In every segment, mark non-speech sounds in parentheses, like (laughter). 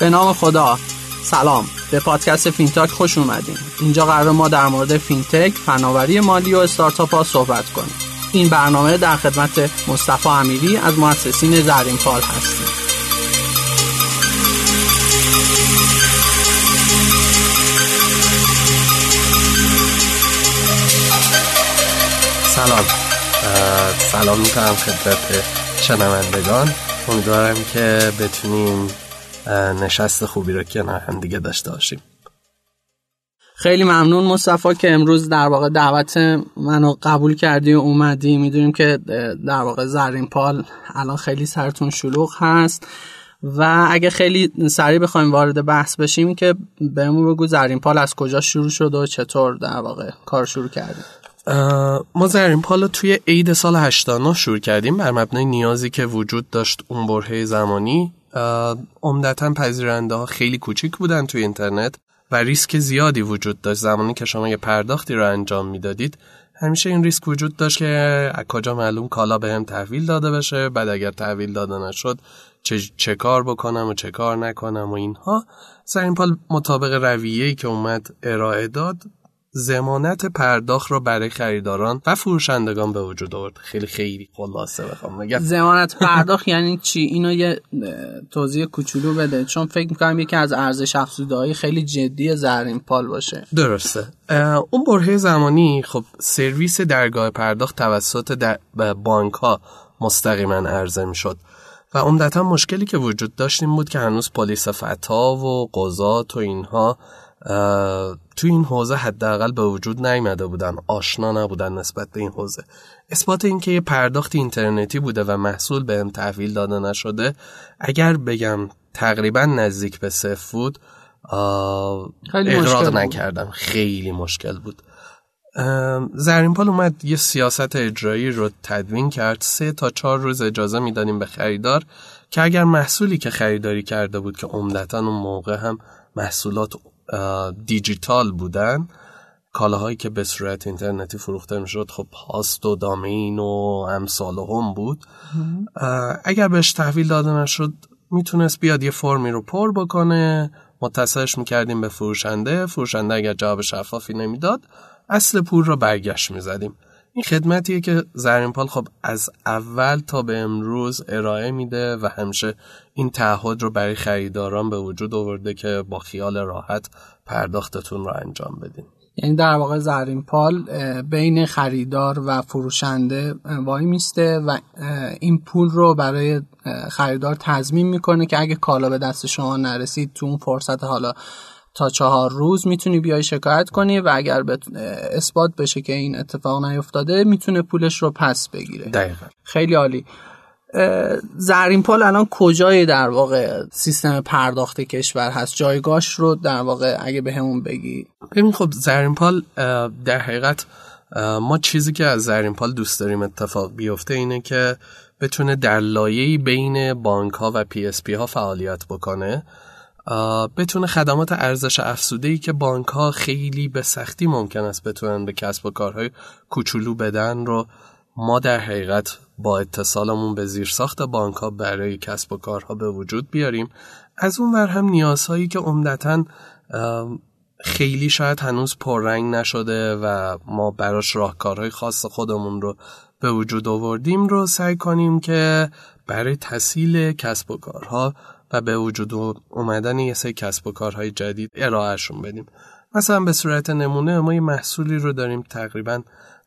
به نام خدا. سلام. به پادکست فینتاک خوش اومدین. اینجا قرار ما در مورد fintech فناوری مالی و استارتاپ ها صحبت کنیم. این برنامه در خدمت مصطفی امیری از مؤسسین زرین پال هستیم. سلام. سلام می‌کنم خدمت شنوندگان. امیدوارم که بتونیم نشست خوبی رو کنار هم دیگه داشته باشیم. خیلی ممنون مصطفی که امروز در واقع دعوت منو قبول کردی و اومدی. می‌دونیم که در واقع زرین پال الان خیلی سرتون شلوغ هست و اگه خیلی سریع بخوایم وارد بحث بشیم که بهمون بگو زرین پال از کجا شروع شد و چطور در واقع کار شروع کردیم ما زرین پال رو توی عید سال 89 شروع کردیم بر مبنای نیازی که وجود داشت اون برهه زمانی. عمدتا پذیرنده ها خیلی کوچیک بودن توی اینترنت و ریسک زیادی وجود داشت. زمانی که شما یه پرداختی رو انجام می‌دادید همیشه این ریسک وجود داشت که از کجا معلوم کالا به هم تحویل داده بشه. بعد اگر تحویل داده نشد چه, چه کار بکنم و چه کار نکنم و اینها. زرین پال مطابق رویه‌ای که اومد ارائه داد زمانت پرداخت رو برای خریداران و فروشندگان به وجود آورد. خیلی خیلی خلاصه بخوام بگم. زمانت (laughs) پرداخت یعنی چی؟ اینو یه توضیح کوچولو بده. چون فکر می‌کنم یکی از ارزش افزوده خیلی جدی زرین پال باشه. درسته. اون برهه زمانی خب سرویس درگاه پرداخت توسط در بانک ها مستقیما عرضه می‌شد. و عمدتا مشکلی که وجود داشت این بود که هنوز پلیس فتا و قضات و اینها تو این حوزه حداقل به وجود نیامده بودن آشنا نبودن نسبت به این حوزه. اثبات اینکه یه پرداخت اینترنتی بوده و محصول بهم تحویل داده نشده اگر بگم تقریبا نزدیک به صفر بود اقراق نکردم. خیلی مشکل بود. زرین پال اومد یه سیاست اجرایی رو تدوین کرد. سه تا چهار روز اجازه می‌دادیم به خریدار که اگر محصولی که خریداری کرده بود که عمدتا اون موقع هم محصولات دیجیتال بودن. کالاهایی که به صورت اینترنتی فروخته می‌شد خب پاست و دامین و امثال هم بود. اگر بهش تحویل داده نشد می‌تونست بیاد یه فرمی رو پر بکنه. متصلش می‌کردیم به فروشنده. فروشنده اگر جواب شفافی نمی‌داد اصل پول رو برگشت می‌زدیم. این خدمتیه که زرینپال خب از اول تا به امروز ارائه میده و همیشه این تعهد رو برای خریداران به وجود آورده که با خیال راحت پرداختتون رو انجام بدین. یعنی در واقع زرین پال بین خریدار و فروشنده وای میسته و این پول رو برای خریدار تضمین می‌کنه که اگه کالا به دست شما نرسید تو اون فرصت حالا تا چهار روز می‌تونی بیای شکایت کنی و اگر اثبات بشه که این اتفاق نیفتاده می‌تونه پولش رو پس بگیره. دقیقا. خیلی عالی. زرین پال الان کجای در واقع سیستم پرداخت کشور هست؟ جایگاش رو در واقع اگه بهمون بگی. ببین خب زرین پال در حقیقت ما چیزی که از زرین پال دوست داریم اتفاق بیفته اینه که بتونه در لایه‌ای بین بانک ها و پی اس پی ها فعالیت بکنه. بتونه خدمات ارزش افزوده ای که بانک ها خیلی به سختی ممکن است بتونن به کسب و کارهای کوچولو بدن رو ما در حقیقت با اتصالمون به زیرساخت بانک ها برای کسب و کارها به وجود بیاریم. از اون ور هم نیازهایی که عمدتا خیلی شاید هنوز پررنگ نشده و ما براش راهکارهای خاص خودمون رو به وجود آوردیم رو سعی کنیم که برای تسهیل کسب و کارها و به وجود اومدن یه سری کسب و کارهای جدید ارائهشون بدیم. مثلا به صورت نمونه ما یه محصولی رو داریم تقریبا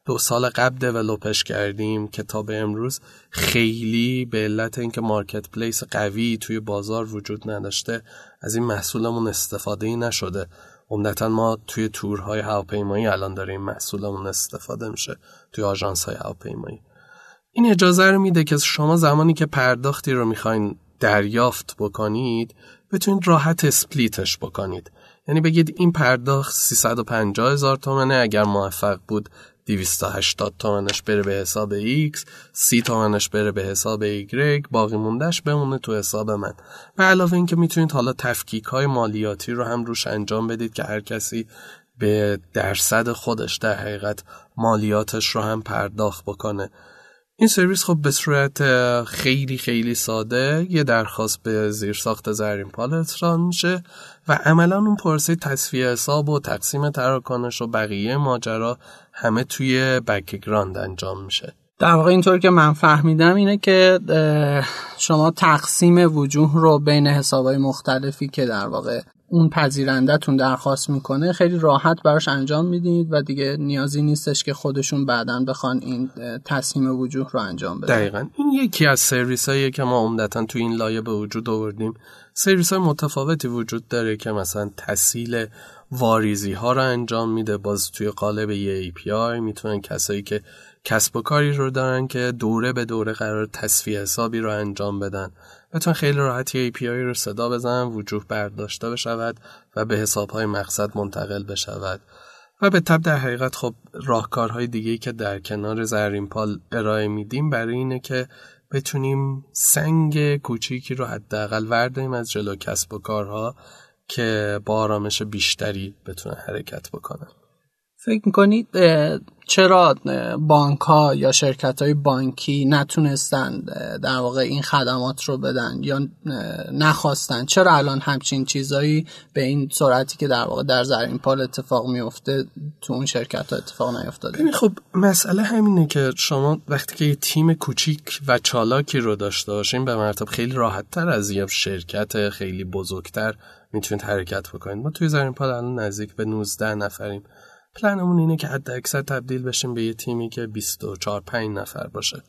دو سال قبل دیولوپش کردیم که تا به امروز خیلی به علت اینکه مارکت پلیس قوی توی بازار وجود نداشته از این محصولمون استفاده ای نشده. عمدتا ما توی تورهای هواپیمایی الان داریم محصولمون استفاده میشه توی آژانس های هواپیمایی. این اجازه رو میده که شما زمانی که پرداختی رو می‌خواین دریافت بکنید بتونید راحت اسپلیتش بکنید. یعنی بگید این پرداخت 350 هزار تومنه اگر موفق بود 280 تومنش بره به حساب X 30 تومنش بره به حساب Y باقی موندهش بمونه تو حساب من. به علاوه اینکه می‌تونید حالا تفکیک های مالیاتی رو هم روش انجام بدید که هر کسی به درصد خودش در حقیقت مالیاتش رو هم پرداخت بکنه. این سرویس خب به صورت خیلی خیلی ساده یه درخواست به زیرساخت زرین پال ارسال میشه و عملا اون پروسه تصفیه حساب و تقسیم تراکنش و بقیه ماجرا همه توی background انجام میشه. در واقع اینطور که من فهمیدم اینه که شما تقسیم وجوه رو بین حسابهای مختلفی که در واقع اون پذیرندهتون درخواست می‌کنه خیلی راحت براش انجام می‌دید و دیگه نیازی نیستش که خودشون بعدا بخوان این تصمیم وجوه رو انجام بدن. دقیقا. این یکی از سرویس هایی که ما عمدتا تو این لایه به وجود آوردیم. سرویس های متفاوتی وجود داره که مثلا تسهیل واریزی ها رو انجام میده. باز توی قالب یه API می‌تونن کسایی که کسب و کاری رو دارن که دوره به دوره قرار تصفیه حسابی رو انجام بدن. بتون خیلی راحت یه API رو صدا بزنن وجوه برداشته بشود و به حسابهای مقصد منتقل بشود. و به طب در حقیقت خب راهکارهای دیگه که در کنار زرین پال ارائه میدیم برای اینه که بتونیم سنگ کوچیکی رو حداقل ورداریم از جلو کسب و کارها که با آرامش بیشتری بتونه حرکت بکنن. فکر می‌کنید چرا بانک ها یا شرکت های بانکی نتونستن در واقع این خدمات رو بدن یا نخواستن؟ چرا الان همچین چیزایی به این سرعتی که در واقع در زرین پال اتفاق میفته تو اون شرکت ها اتفاق نیفتاده؟ خب مسئله همینه که شما وقتی که یه تیم کوچیک و چالاکی رو داشته باشین به مرتب خیلی راحت تر از یه شرکت خیلی بزرگتر می‌تونید حرکت بکنید. ما توی زرین پال الان نزدیک به 19 نفریم. پلنمون اینه که حد اکثر تبدیل بشیم به یه تیمی که 24 5 نفر باشه.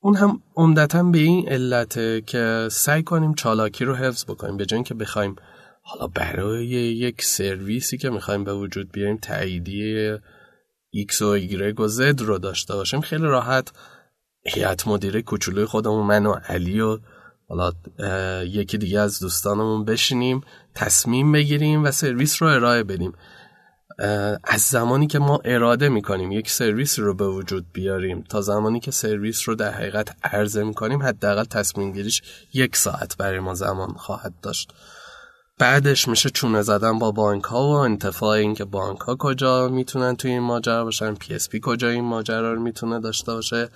اون هم عمدتا به این علته که سعی کنیم چالاکی رو حفظ بکنیم. به جای که بخوایم حالا برای یک سرویسی که می‌خوایم به وجود بیاریم تاییدیه X و Y و Z رو داشته باشیم خیلی راحت هیئت مدیره کوچولوی خودمون من و علی و حالا یکی دیگه از دوستانمون بشینیم تصمیم بگیریم و سرویس رو ارائه بدیم. از زمانی که ما اراده می‌کنیم یک سرویس رو به وجود بیاریم تا زمانی که سرویس رو در حقیقت عرضه می‌کنیم حداقل تصمیم گیریش یک ساعت برای ما زمان خواهد داشت. بعدش میشه چونه زدن با بانک ها و انتفاع این که بانک ها کجا می‌تونن توی این ماجرا باشن پی اس پی کجا این ماجرا رو می‌تونه داشته باشه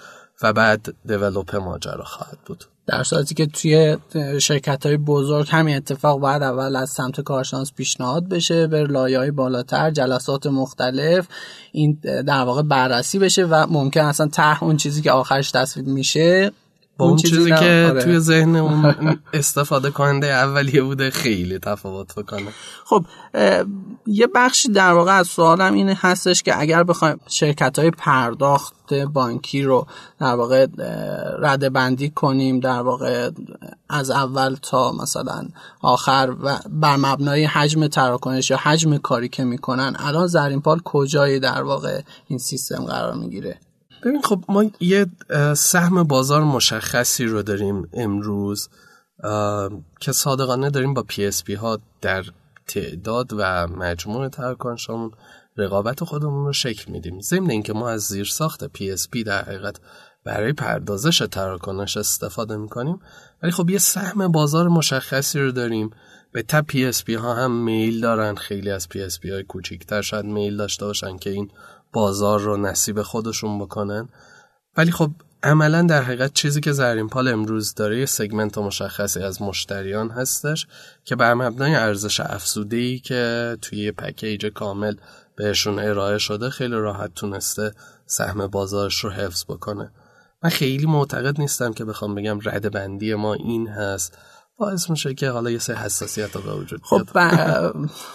و بعد develop ماجرا خواهد بود. در صورتی که توی شرکت های بزرگ همین اتفاق باید اول از سمت کارشناس پیشنهاد بشه به لایه های بالاتر جلسات مختلف این در واقع بررسی بشه و ممکن اصلا ته اون چیزی که آخرش تصویب میشه با اون چیزی, که آره. توی ذهن اون (laughs) استفاده کننده اولیه بوده خیلی تفاوت بکنه. خب یه بخشی در واقع از سوالم این هستش که اگر بخوایم شرکت های پرداخت بانکی رو در واقع رده بندی کنیم در واقع از اول تا مثلا آخر و بر مبنای حجم تراکنش یا حجم کاری که می‌کنن الان زرین پال کجای در واقع این سیستم قرار می‌گیره؟ ببین خب ما یه سهم بازار مشخصی رو داریم امروز که صادقانه داریم با پی اس پی ها در تعداد و مجموع تراکنشامون رقابت خودمون رو شکل میدیم. ضمن اینکه ما از زیر ساخت پی اس پی در حقیقت برای پردازش تراکنش استفاده می‌کنیم ولی خب یه سهم بازار مشخصی رو داریم. به تبع پی اس پی ها هم میل دارن. خیلی از پی اس پی های کوچیکتر شاید میل داشته باشن که این بازار رو نصیب خودشون بکنن. ولی خب عملا در حقیقت چیزی که زرین پال امروز داره یه سگمنت مشخصی از مشتریان هستش که بر مبنای ارزش افزوده ای که توی یه پکیج کامل بهشون ارائه شده خیلی راحت تونسته سهم بازارش رو حفظ بکنه. من خیلی معتقد نیستم که بخوام بگم رد بندی ما این هست. باعث میشه که حالا یه سه حساسیت به وجود خب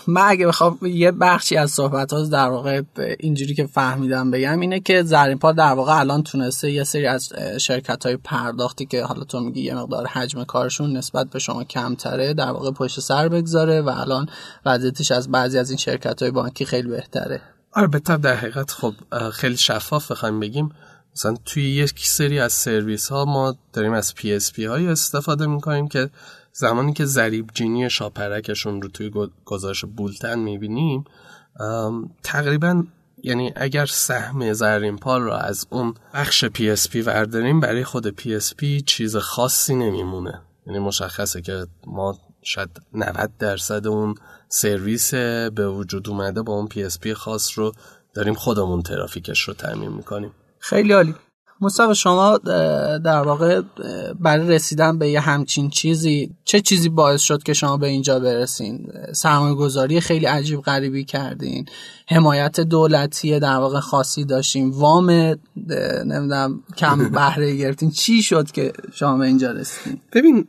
من اگه بخوام یه بخشی از صحبت ها در واقع اینجوری که فهمیدم بگم اینه که زرین پال در واقع الان تونسته یه سری از شرکت های پرداختی که حالا تو میگی یه مقدار حجم کارشون نسبت به شما کمتره در واقع پشت سر بگذاره و الان وضعیتش از بعضی از این شرکت های بانکی خیلی بهتره. آره در حقیقت خب خیلی شفاف بخوایم بگیم. مثلا توی یک سری از سرویس ها ما داریم از پی اس پی های استفاده می‌کنیم که زمانی که ضریب جینی شاپرکشون رو توی گزارش بولتن می‌بینیم تقریبا یعنی اگر سهم زرین پال رو از اون بخش پی اس پی ورداریم برای خود پی اس پی چیز خاصی نمیمونه. یعنی مشخصه که ما شاید 90 درصد اون سرویس به وجود اومده با اون پی اس پی خاص رو داریم خودمون ترافیکش رو تأمین می‌کنیم. خیلی عالی. مصطفی شما در واقع برای رسیدن به یه همچین چیزی چه چیزی باعث شد که شما به اینجا برسین؟ سرمایه گذاری خیلی عجیب غریبی کردین حمایت دولتی در واقع خاصی داشتیم وام نمی‌دونم کم (laughs) بهره گرفتین. چی شد که شما به اینجا رسیدین؟ ببین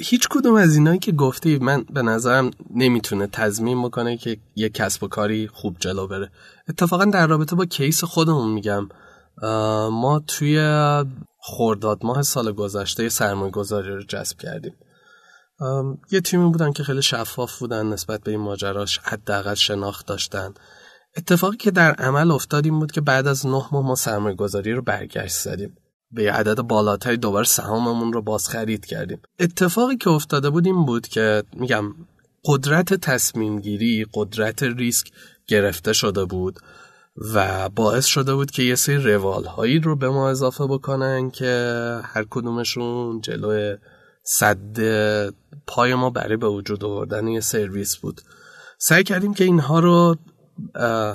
هیچ کدوم از اینایی که گفتی من به نظرم نمی‌تونه تضمین بکنه که یه کسب و کاری خوب جلو بره. اتفاقا در رابطه با کیس خودمون میگم. ما توی خورداد ماه سال گذشته سرمایه گذاری رو جذب کردیم. یه تیمی بودن که خیلی شفاف بودن نسبت به این ماجراش حداقل شناخت داشتن. اتفاقی که در عمل افتاد این بود که بعد از نه ماه ما سرمایه گذاری رو برگشت زدیم. به یه عدد بالاتری دوباره سهاممون رو باز خرید کردیم. اتفاقی که افتاده بود این بود که میگم قدرت تصمیم گیری قدرت ریسک گرفته شده بود. و باعث شده بود که یه سری روال هایی رو به ما اضافه بکنن که هر کدومشون جلوی صد پای ما برای به وجود آوردن یه سرویس بود. سعی کردیم که اینها رو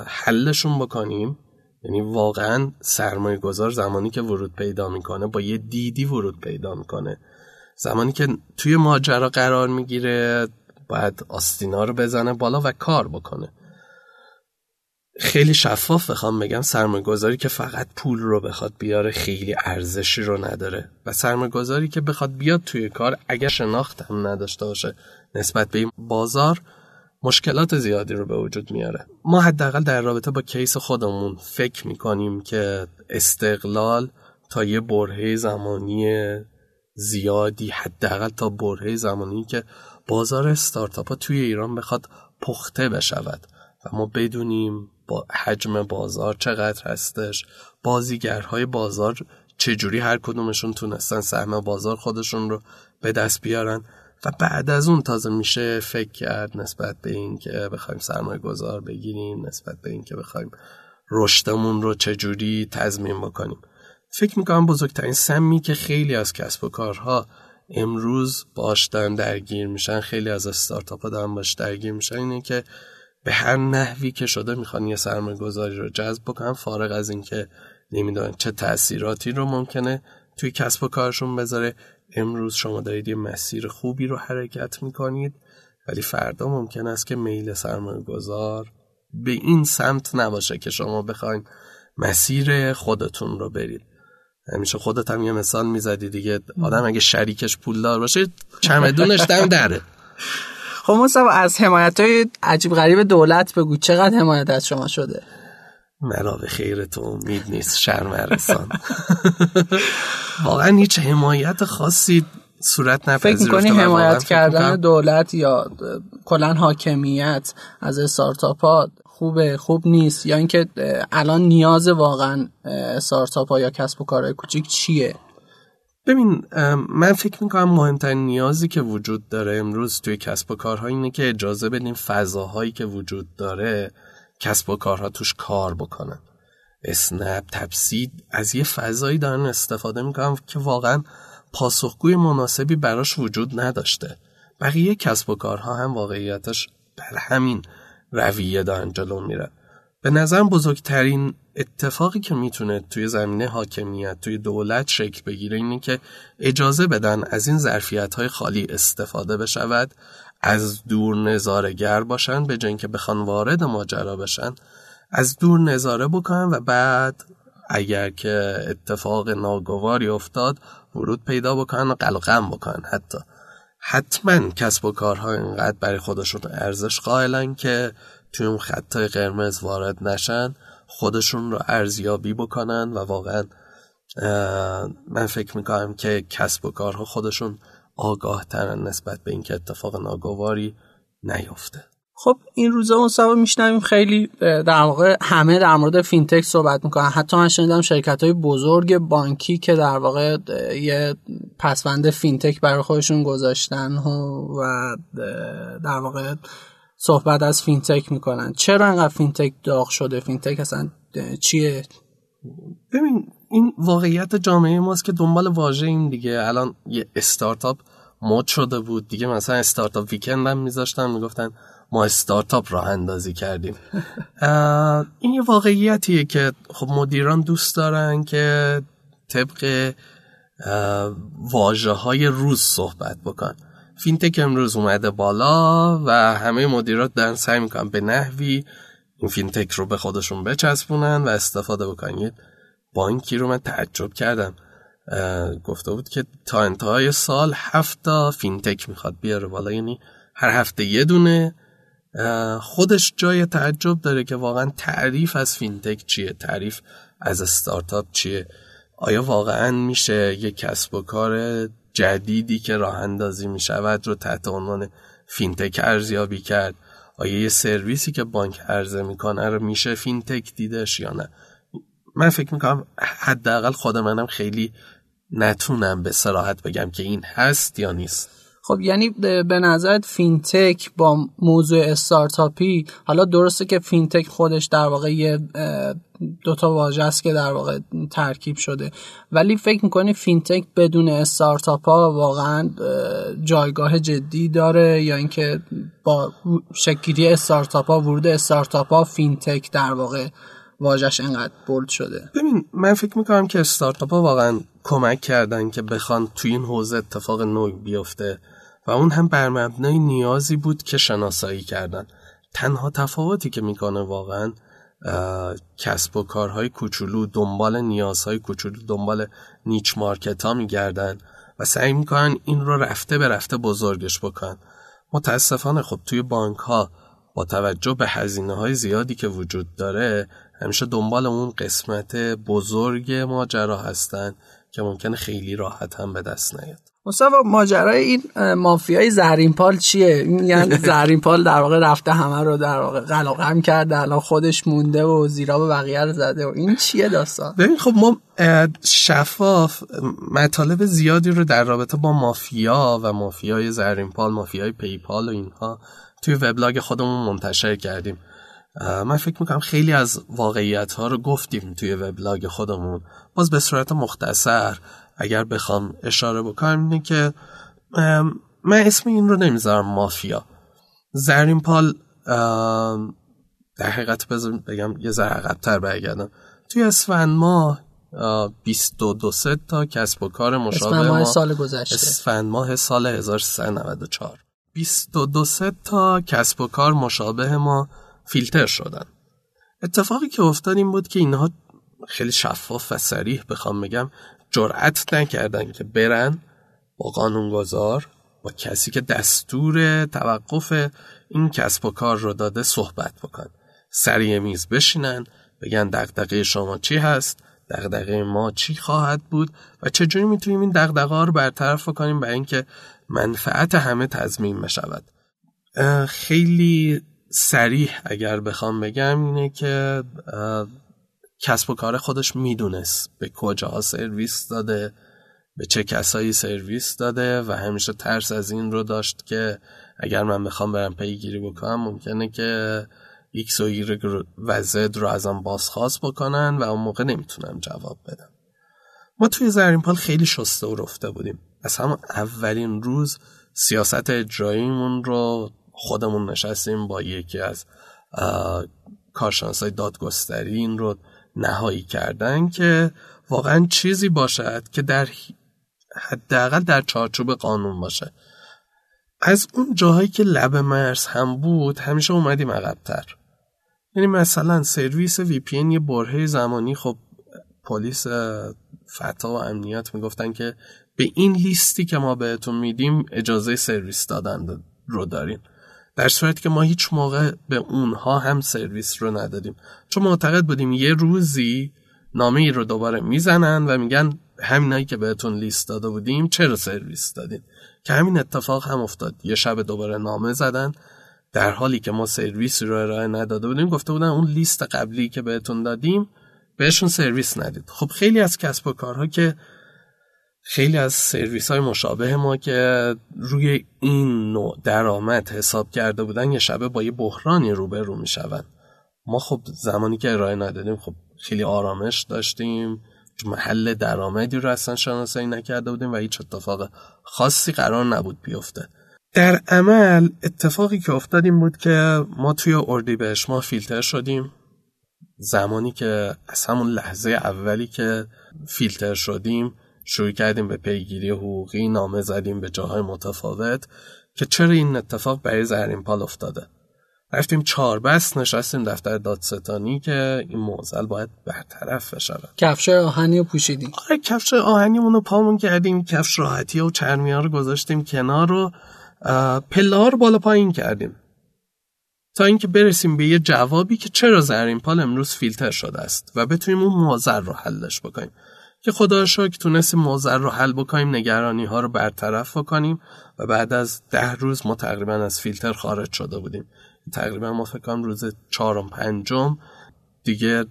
حلشون بکنیم. یعنی واقعا سرمایه گذار زمانی که ورود پیدا می‌کنه با یه دیدی ورود پیدا می‌کنه. زمانی که توی ماجرا قرار می‌گیره باید آستینا رو بزنه بالا و کار بکنه. خیلی شفاف بخوام بگم سرمایه گذاری که فقط پول رو بخواد بیاره خیلی ارزشی رو نداره. و سرمایه گذاری که بخواد بیاد توی کار اگر شناخت هم نداشته باشه نسبت به این بازار مشکلات زیادی رو به وجود میاره. ما حداقل در رابطه با کیس خودمون فکر می‌کنیم که استقلال تا یه برهه زمانی زیادی حداقل تا برهه زمانی که بازار استارتاپ توی ایران بخواد پخته بشود. و ما بدونیم با حجم بازار چقدر هستش بازیگرهای بازار چجوری هر کدومشون تونستن سهم بازار خودشون رو به دست بیارن و بعد از اون تازه میشه فکر کرد نسبت به این که بخوایم سرمایه گذار بگیریم نسبت به این که بخوایم رشدمون رو چجوری تضمین بکنیم. فکر می‌کنم بزرگترین سمی که خیلی از کسب و کارها امروز باش درگیر میشن خیلی از استارتاپ ها دارن باش درگیر میشن اینه که به هر نحوی که شده می‌خوان یه سرمایه گذاری رو جذب بکنن فارغ از اینکه نمی‌دونن چه تاثیراتی رو ممکنه توی کسب و کارشون بذاره امروز شما دارید یه مسیر خوبی رو حرکت می‌کنید ولی فردا ممکن است که میل سرمایه گذار به این سمت نباشه که شما بخواین مسیر خودتون رو برید. همیشه خودت هم یه مثال می‌زدی دیگه آدم اگه شریکش پولدار باشه چمدونش دم دره. (laughs) خب مصطفی از حمایت های عجیب غریب دولت بگو چقدر حمایت از شما شده؟ مرا به خیر تو امید نیست شرم رسان (laughs) واقعا هیچ حمایت خاصی صورت نپذیرفته. فکر می‌کنی حمایت کردن دولت یا کلا حاکمیت از استارتاپ ها خوبه خوب نیست؟ یا اینکه الان نیاز واقعا استارتاپ ها یا کسب و کارهای کوچیک چیه؟ ببین من فکر می‌کنم مهمترین نیازی که وجود داره امروز توی کسب و کارها اینه که اجازه بدیم فضاهایی که وجود داره کسب و کارها توش کار بکنن. اسنپ تپسید از یه فضایی دارن استفاده می‌کنم که واقعا پاسخگوی مناسبی براش وجود نداشته. بقیه کسب و کارها هم واقعیتش بر همین رویه دارن جلو میرن. به نظرم بزرگترین اتفاقی که می‌تونه توی زمینه حاکمیت توی دولت شکل بگیره اینه که اجازه بدن از این ظرفیت های خالی استفاده بشود از دور نظارگر باشن به جای که بخوان وارد ماجرا بشن از دور نظاره بکنن و بعد اگر که اتفاق ناگواری افتاد ورود پیدا بکنن و قلقم بکنن حتی. حتما کسب و کارها اینقدر برای خودشون ارزش قائلن که توی اون خطای قرمز وارد نشن خودشون رو ارزیابی بکنن و واقعا من فکر می‌کنم که کسب و کارها خودشون آگاه ترن نسبت به اینکه اتفاق ناگواری نیفته. خب این روزا سبا میشنویم خیلی در واقع همه در مورد فینتک صحبت می‌کنن. حتی من شنیدم شرکت های بزرگ بانکی که در واقع یه پسوند فینتک برای خودشون گذاشتن و در واقع صحبت از فینتک می‌کنن. چرا انقدر فینتک داغ شده؟ فینتک اصلا چیه؟ ببین این واقعیت جامعه ماست که دنبال واژه‌ایم دیگه. الان یه استارتاپ مد شده بود. دیگه مثلا startup weekend هم میذاشتن می‌گفتن ما استارتاپ راه اندازی کردیم. (laughs) این یه واقعیتیه که خب مدیران دوست دارن که طبق واژه های روز صحبت بکن. فینتک امروز اومده بالا و همه مدیرات دارن سعی می‌کنن به نحوی این فینتک رو به خودشون بچسبونن و استفاده بکنن بانکی رو من تعجب کردم. گفته بود که تا انتهای سال هفت تا فینتک می‌خواد بیاره بالا. یعنی هر هفته یه دونه. خودش جای تعجب داره که واقعا تعریف از فینتک چیه تعریف از استارتاپ چیه. آیا واقعا میشه یک کسب و کار جدیدی که راه اندازی می‌شود رو تحت عنوان فینتک ارزیابی کرد. آیا یه سرویسی که بانک عرضه می‌کنه رو میشه فینتک دیدش یا نه؟ من فکر می‌کنم حداقل خود منم خیلی نتونم به صراحت بگم که این هست یا نیست. خب یعنی به نظرت فینتک با موضوع استارتاپی حالا درسته که فینتک خودش در واقع یه دوتا واژه است که در واقع ترکیب شده ولی فکر می‌کنی فینتک بدون استارتاپ ها واقعا جایگاه جدی داره؟ یا اینکه با شکل‌گیری استارتاپ ها ورود استارتاپ ها فینتک در واقع واژش انقدر bold شده؟ ببین من فکر می‌کنم که استارتاپ ها واقعا کمک کردن که بخوان توی این حوزه اتفاق نویی بیفته. و اون هم بر مبنای نیازی بود که شناسایی کردن. تنها تفاوتی که می‌کنه واقعا کسب و کارهای کوچولو دنبال نیازهای کوچولو دنبال نیچ مارکت ها میگردن و سعی می‌کنن این رو رفته به رفته بزرگش بکنن. متاسفانه خب توی بانک ها با توجه به هزینه های زیادی که وجود داره همیشه دنبال اون قسمت بزرگ ماجرا هستن که ممکنه خیلی راحت هم به دست نیاد. مصطفی ماجرای این مافیای زهرین پال چیه؟ میگن (laughs) زهرین پال در واقع رفته همه رو در واقع قلقم کرده الان خودش مونده و زیرا به بقیه رو زده و این چیه داستان؟ ببین خب ما شفاف مطالب زیادی رو در رابطه با مافیا و مافیای زهرین پال مافیای پیپال و اینها توی وبلاگ خودمون منتشر کردیم. من فکر می‌کنم خیلی از واقعیت ها رو گفتیم توی وبلاگ خودمون. باز به صورت مختصر اگر بخوام اشاره بکنم اینه که من اسم این رو نمی‌ذارم مافیا. زرین پال در حقیقت بگم یه ذره عقبتر برگردم. توی اسفند ماه 22 تا کسب و کار مشابه ماه ما سال گذشته. اسفند ماه سال 1394 22 تا کسب و کار مشابه ما فیلتر شدن. اتفاقی که افتاد این بود که اینها خیلی شفاف و سریح بخوام بگم. جرأت نکردن که برن با قانونگذار با کسی که دستور توقف این کسب و کار رو داده صحبت بکن. سریع میز بشینن بگن دغدغه شما چی هست دغدغه ما چی خواهد بود و چجوری می‌تونیم این دغدغه رو برطرف کنیم برای اینکه منفعت همه تضمین بشود. خیلی سریح اگر بخوام بگم اینه که کسب و کار خودش می‌دونست به کجاها سرویس داده به چه کسایی سرویس داده و همیشه ترس از این رو داشت که اگر من بخوام برم پیگیری بکنم ممکنه که ایکس و ایگرگ و زد رو ازم بازخواست بکنن و اون موقع نمی‌تونم جواب بدم. ما توی زرین پال خیلی شسته و رفته بودیم. از همون اولین روز سیاست اجراییمون رو خودمون نشستیم با یکی از کارشناسای دادگستری این رو نهایی کردن که واقعا چیزی باشد که در حداقل در چارچوب قانون باشه. از اون جاهایی که لب مرز هم بود همیشه اومدیم عقبتر. یعنی مثلا سرویس وی پی یه برهه زمانی خب پلیس فتا و امنیت می‌گفتن که به این لیستی که ما بهتون میدیم اجازه سرویس دادن رو دارین. در صورتی که ما هیچ موقع به اونها هم سرویس رو ندادیم. چون معتقد بودیم یه روزی نامه ای رو دوباره می‌زنن و میگن همینایی که بهتون لیست داده بودیم چرا سرویس دادیم که همین اتفاق هم افتاد. یه شب دوباره نامه زدن. در حالی که ما سرویس رو ارائه نداده بودیم گفته بودن اون لیست قبلی که بهتون دادیم بهشون سرویس ندید. خب خیلی از کسب و کارها که خیلی از سرویس های مشابه ما که روی این نوع درآمد حساب کرده بودن یه شبه با یه بحرانی روبرو می شون. ما خب زمانی که ارائه ندادیم خب خیلی آرامش داشتیم. محل درآمدی رو اصلا شناسایی نکرده بودیم و هیچ اتفاق خاصی قرار نبود بیفته. در عمل اتفاقی که افتاد این بود که ما توی اردیبهشت ما فیلتر شدیم. زمانی که از همون لحظه اولی که فیلتر شدیم شروع کردیم به پیگیری حقوقی نامه زدیم به جاهای متفاوت که چرا این اتفاق برای زهرین پال افتاده. رفتیم چهار بس نشستیم دفتر دادستانی که این موزل باید برطرف بشود. کفش آهنی رو پوشیدیم آره کفش آهنیمون رو پامون کردیم کفش راحتی و چرمی ها رو گذاشتیم کنار رو پله رو بالا پایین کردیم. تا اینکه برسیم به یه جوابی که چرا زرین پال امروز فیلتر شده است و بتونیم اون موزل رو حلش بکنیم. که خدا شکر تونستیم موزل رو حل بکنیم نگرانی ها رو برطرف بکنیم و بعد از ده روز ما تقریبا از فیلتر خارج شده بودیم. تقریبا ما فکر کنم روز چهارم پنجم دیگه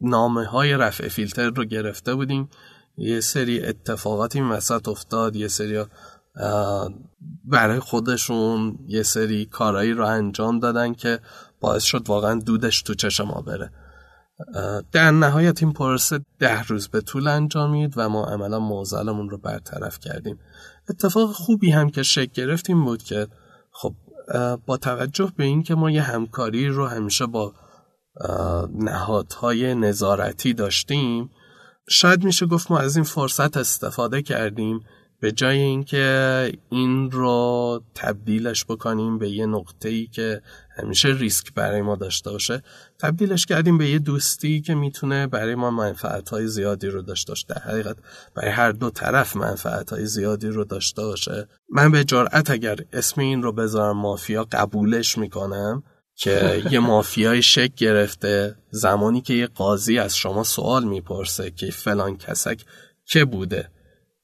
نامه های رفع فیلتر رو گرفته بودیم. یه سری اتفاقاتی این وسط افتاد یه سری برای خودشون یه سری کارایی رو انجام دادن که باعث شد واقعا دودش تو چشم ما بره. در نهایت این پروسه ده روز به طول انجامید و ما عملا موزلمون رو برطرف کردیم. اتفاق خوبی هم که شکل گرفتیم بود که خب با توجه به اینکه ما یه همکاری رو همیشه با نهادهای نظارتی داشتیم شاید میشه گفت ما از این فرصت استفاده کردیم به جای اینکه این رو تبدیلش بکنیم به یه نقطه ای که همیشه ریسک برای ما داشته باشه تبدیلش کردیم به یه دوستی که می‌تونه برای ما منفعت های زیادی رو داشته باشه. در حقیقت برای هر دو طرف منفعت های زیادی رو داشته باشه. من به جرأت اگر اسم این رو بذارم مافیا قبولش می‌کنم که (laughs) یه مافیای شک گرفته زمانی که یه قاضی از شما سوال می‌پرسه که فلان کسک که بوده؟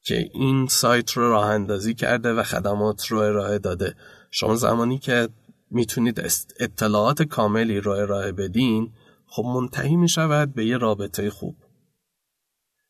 که این سایت رو راه اندازی کرده و خدمات رو ارائه داده. شما زمانی که می‌تونید اطلاعات کاملی رو ارائه بدین خب منتهی می شود به یه رابطه خوب.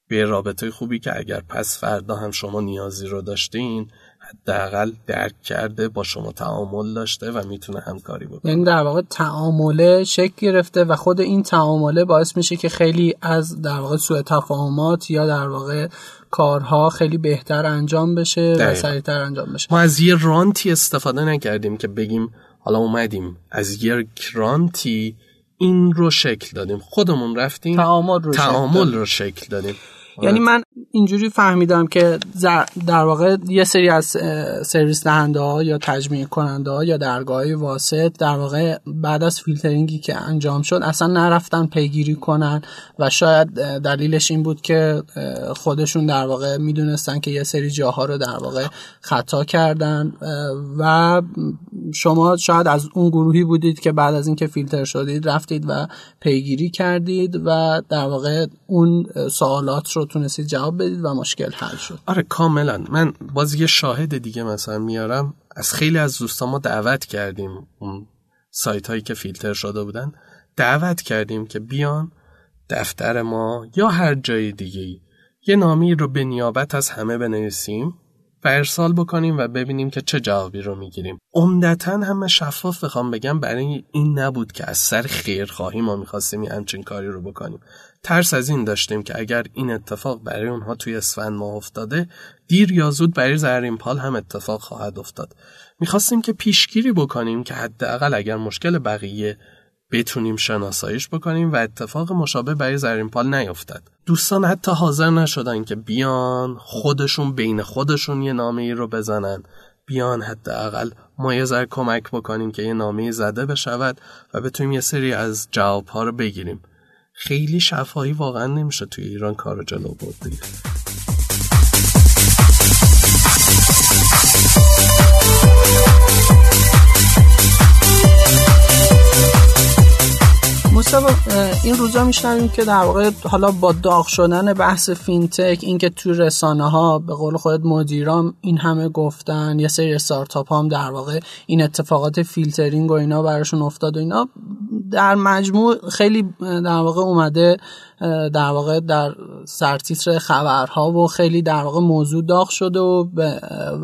به یه رابطه خوبی که اگر پس فردا هم شما نیازی رو داشتین حداقل درک کرده با شما تعامل داشته و می‌تونه همکاری بکنه. یعنی در واقع تعامله شکل گرفته و خود این تعامله باعث میشه که خیلی از در واقع سوء تفاهمات یا در واقع کارها خیلی بهتر انجام بشه و سریعتر انجام بشه. ما از یه رانتی استفاده نکردیم که بگیم حالا اومدیم. از یه رانتی این رو شکل دادیم. خودمون رفتیم. تعامل رو, تعامل شکل, رو شکل دادیم. یعنی من اینجوری فهمیدم که در واقع یه سری از سرویس دهنده ها یا تجمیع کننده ها یا درگاه واسط در واقع بعد از فیلترینگی که انجام شد اصلا نرفتن پیگیری کنن و شاید دلیلش این بود که خودشون در واقع می‌دونستن که یه سری جاها رو در واقع خطا کردن و شما شاید از اون گروهی بودید که بعد از اینکه فیلتر شدید رفتید و پیگیری کردید و در واقع اون سوالات رو تونستید جواب بدید و مشکل حل شد. آره کاملا. من باز یه شاهد دیگه مثلا میارم. از خیلی از دوستان ما دعوت کردیم اون سایت هایی که فیلتر شده بودن. دعوت کردیم که بیان دفتر ما یا هر جای دیگه یه نامی رو به نیابت از همه بنویسیم و ارسال بکنیم و ببینیم که چه جوابی رو می‌گیریم. عمدتا همه شفاف بخوام بگم برای این نبود که از سر خیرخواهی ما می‌خواستیم این همچین کاری رو بکنیم. ترس از این داشتیم که اگر این اتفاق برای اونها توی اسفند ماه افتاده دیر یا زود برای زرین پال هم اتفاق خواهد افتاد. می‌خواستیم که پیشگیری بکنیم که حداقل اگر مشکل بقیه بتونیم شناساییش بکنیم و اتفاق مشابه برای زرین پال نیفتد دوستان حتی حاضر نشدن که بیان خودشون بین خودشون یه نامه ای رو بزنن. بیان حداقل ما یه ذره کمک بکنیم که یه نامه زده بشود و بتونیم یه سری از جواب ها رو بگیریم. خیلی شفاهی واقعا نمیشه توی ایران کار جلو برد این روزا میشنویم که در واقع حالا با داغ شدن بحث فینتک اینکه تو رسانه ها به قول خودت مدیرام این همه گفتن یه سری استارتاپ هم در واقع این اتفاقات فیلترینگ و اینا براشون افتاد و اینا در مجموع خیلی در واقع اومده در واقع در سرتیتر خبرها و خیلی در واقع موضوع داغ شده و,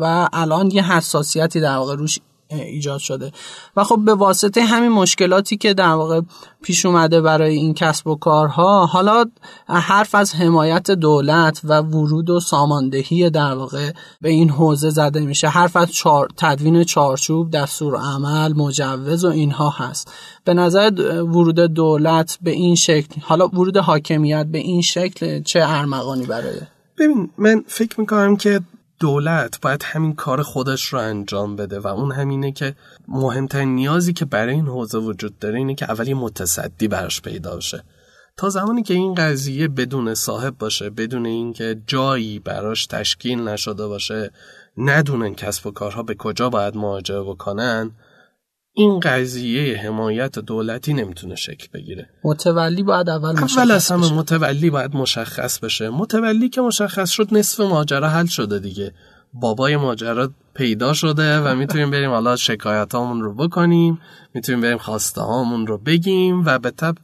و الان یه حساسیتی در واقع روش ایجاد شده. و خب به واسطه همین مشکلاتی که در واقع پیش اومده برای این کسب و کارها حالا حرف از حمایت دولت و ورود و ساماندهی در واقع به این حوزه زده میشه. حرف از چار... تدوین چارچوب دستور عمل مجوز و اینها هست. به نظر ورود دولت به این شکل حالا ورود حاکمیت به این شکل چه ارمغانی برای ببین من فکر می‌کنم که دولت باید همین کار خودش رو انجام بده و اون همینه که مهمترین نیازی که برای این حوزه وجود داره اینه که اولی متصدی براش پیدا بشه. تا زمانی که این قضیه بدون صاحب باشه بدون اینکه جایی براش تشکیل نشده باشه ندونن کسب و کارها به کجا باید مراجعه بکنن این قضیه حمایت دولتی نمی‌تونه شکل بگیره. متولی باید اول مشخص اول از همه متولی باید مشخص بشه. متولی که مشخص شد نصف ماجرا حل شده دیگه. بابای ماجرا پیدا شده و می‌تونیم بریم حالا شکایت هامون رو بکنیم می‌تونیم بریم خواسته هامون رو بگیم و به تب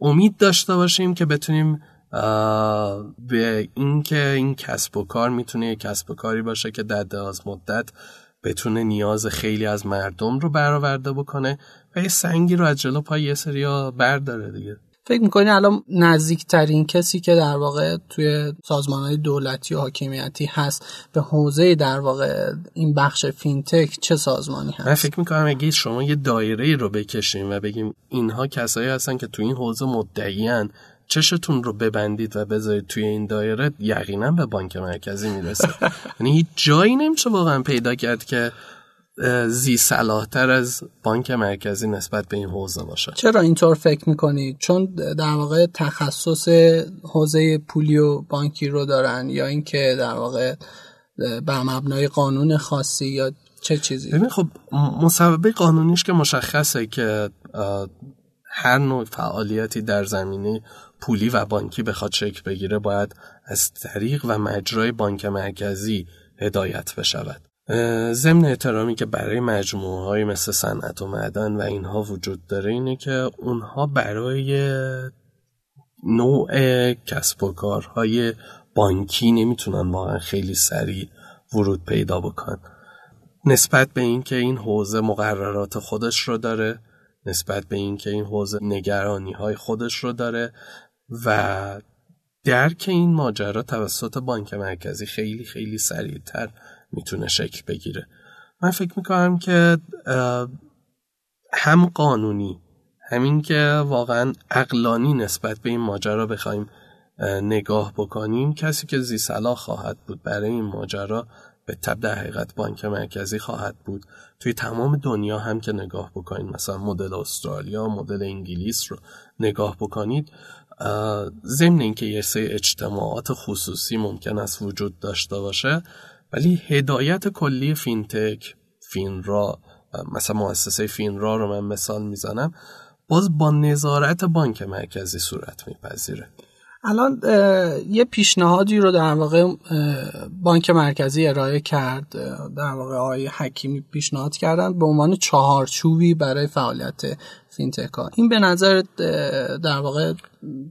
امید داشته باشیم که بتونیم به اینکه این کسب و کار می‌تونه کسب و کاری باشه که در دراز مدت بتونه نیاز خیلی از مردم رو برآورده بکنه و یه سنگی رو از جلو پای یه سریا برداره دیگه. فکر می‌کنی الان نزدیکترین کسی که در واقع توی سازمان های دولتی و حاکمیتی هست به حوزه در واقع این بخش فینتک چه سازمانی هست؟ من فکر می‌کنم اگه شما یه دایره رو بکشیم و بگیم اینها کسایی هستن که توی این حوزه مدعیان چشتون رو ببندید و بذارید توی این دایره یقینا به بانک مرکزی می‌رسه. یعنی هیچ جایی نمیشه واقعا پیدا کرد که زی تر از بانک مرکزی نسبت به این حوزه باشه. چرا اینطور فکر می‌کنید؟ چون در واقع تخصص حوزه پولی و بانکی رو دارن یا اینکه در واقع به مبنای قانون خاصی یا چه چیزی؟ ببین خب مسبب قانونیش که مشخصه که هر نوع فعالیتی در زمینه پولی و بانکی بخواد شکل بگیره باید از طریق و مجرای بانک مرکزی هدایت بشود. ضمن احترامی که برای مجموعه های مثل صنعت و معدن و اینها وجود داره اینه که اونها برای نوع کسب و کارهای بانکی نمی‌تونن واقعا خیلی سریع ورود پیدا بکن نسبت به اینکه این حوزه مقررات خودش رو داره نسبت به اینکه این حوزه نگرانی های خودش رو داره و درک این ماجرا توسط بانک مرکزی خیلی خیلی سریعتر می‌تونه شکل بگیره. من فکر می‌کنم که هم قانونی همین که واقعا اقلانی نسبت به این ماجرا بخوایم نگاه بکنیم کسی که زی صلاح خواهد بود برای این ماجرا به تبع در حقیقت بانک مرکزی خواهد بود. توی تمام دنیا هم که نگاه بکنید مثلا مدل استرالیا مدل انگلیس رو نگاه بکنید ضمن اینکه یه سری اجتماعات خصوصی ممکن است وجود داشته باشه ولی هدایت کلی فینتک فینرا مثلا مؤسسه فینرا رو من مثال می‌زنم باز با نظارت بانک مرکزی صورت میپذیره. الان یه پیشنهادی رو در واقع بانک مرکزی ارائه کرد. در واقع آقای حکیمی پیشنهاد کردن به عنوان چهارچوبی برای فعالیت فینتکا این به نظر در واقع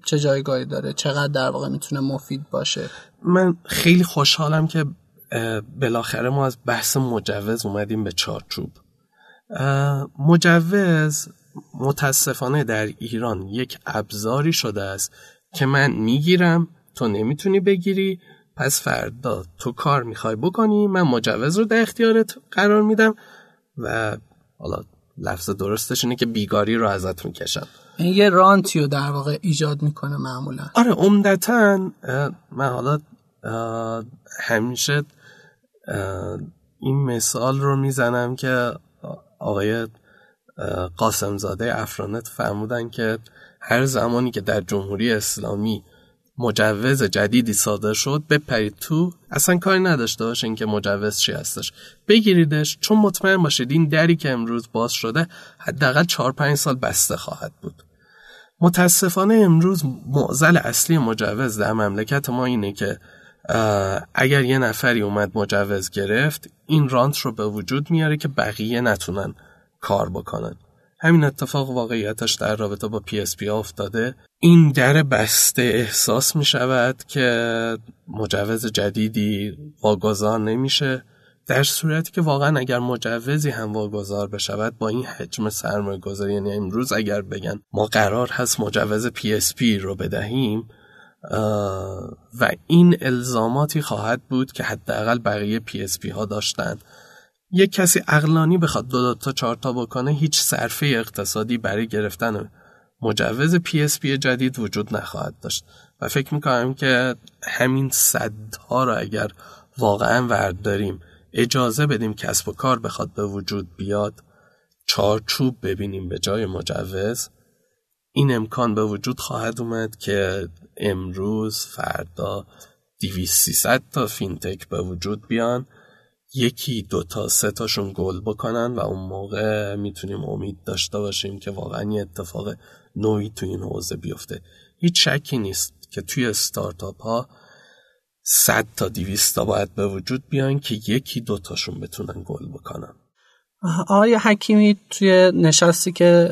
چه جایگاهی داره؟ چقدر در واقع می‌تونه مفید باشه؟ من خیلی خوشحالم که بالاخره ما از بحث مجوز اومدیم به چارچوب مجوز متاسفانه در ایران یک ابزاری شده است که من می‌گیرم تو نمی‌تونی بگیری. پس فردا تو کار می‌خوای بکنی من مجوز رو در اختیارت قرار میدم و حالا لفظ درستش اینه که بیگاری رو ازت می‌کشم. این یه رانتی رو در واقع ایجاد می‌کنه معمولا. آره عمدتا من حالا همیشه این مثال رو می‌زنم که آقای قاسمزاده افرانت فرمودن که هر زمانی که در جمهوری اسلامی مجوز جدیدی صادر شد بپرید تو. اصلا کاری نداشته باشین که مجوز چی هستش. بگیریدش چون مطمئن باشید این دری که امروز باز شده حداقل 4 5 سال بسته خواهد بود. متاسفانه امروز معضل اصلی مجوز در مملکت ما اینه که اگر یه نفری اومد مجوز گرفت این رانت رو به وجود میاره که بقیه نتونن کار بکنن. همین اتفاق واقعیتش در رابطه با PSP افتاده. این در بسته احساس می شود که مجوز جدیدی واگذار نمیشه در صورتی که واقعا اگر مجوزی هم واگذار بشود با این حجم سرمایه گذاری یعنی امروز اگر بگن ما قرار هست مجوز PSP رو بدهیم و این الزاماتی خواهد بود که حداقل بقیه PSP ها داشتن. یک کسی اقلانی بخواد دو, تا چهار تا بکنه هیچ صرفه اقتصادی برای گرفتن مجوز PSP جدید وجود نخواهد داشت. و فکر می‌کنم که همین صدها رو اگر واقعا ورد داریم اجازه بدیم کسب و کار بخواد به وجود بیاد چارچوب ببینیم به جای مجوز این امکان به وجود خواهد اومد که امروز فردا 200 تا فینتک به وجود بیان. یکی دو تا سه تاشون گل بکنن و اون موقع می‌تونیم امید داشته باشیم که واقعا یه اتفاق نویی تو این حوزه بیفته. هیچ شکی نیست که توی استارتاپ ها 100 تا 200 تا باید به وجود بیان که یکی دوتاشون بتونن گل بکنن. آقای حکیمی توی نشستی که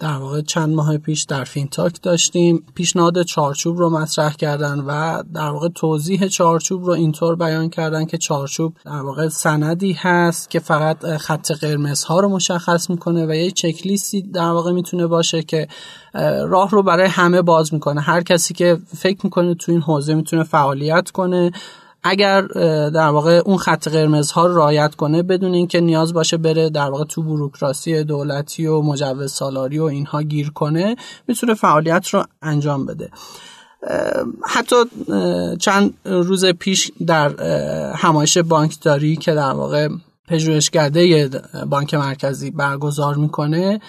در واقع چند ماه پیش در فینتاک داشتیم پیشنهاد چارچوب رو مطرح کردن و در واقع توضیح چارچوب رو اینطور بیان کردن که چارچوب در واقع سندی هست که فقط خط قرمز ها رو مشخص می‌کنه و یه چکلیستی در واقع می‌تونه باشه که راه رو برای همه باز می‌کنه. هر کسی که فکر می‌کنه تو این حوزه می‌تونه فعالیت کنه. اگر در واقع اون خط قرمز ها رو رعایت کنه بدون اینکه نیاز باشه بره در واقع تو بروکراسی دولتی و مجوز سالاری و اینها گیر کنه می‌تونه فعالیت رو انجام بده. حتی چند روز پیش در همایش بانکداری که در واقع پژوهشکده بانک مرکزی برگزار می‌کنه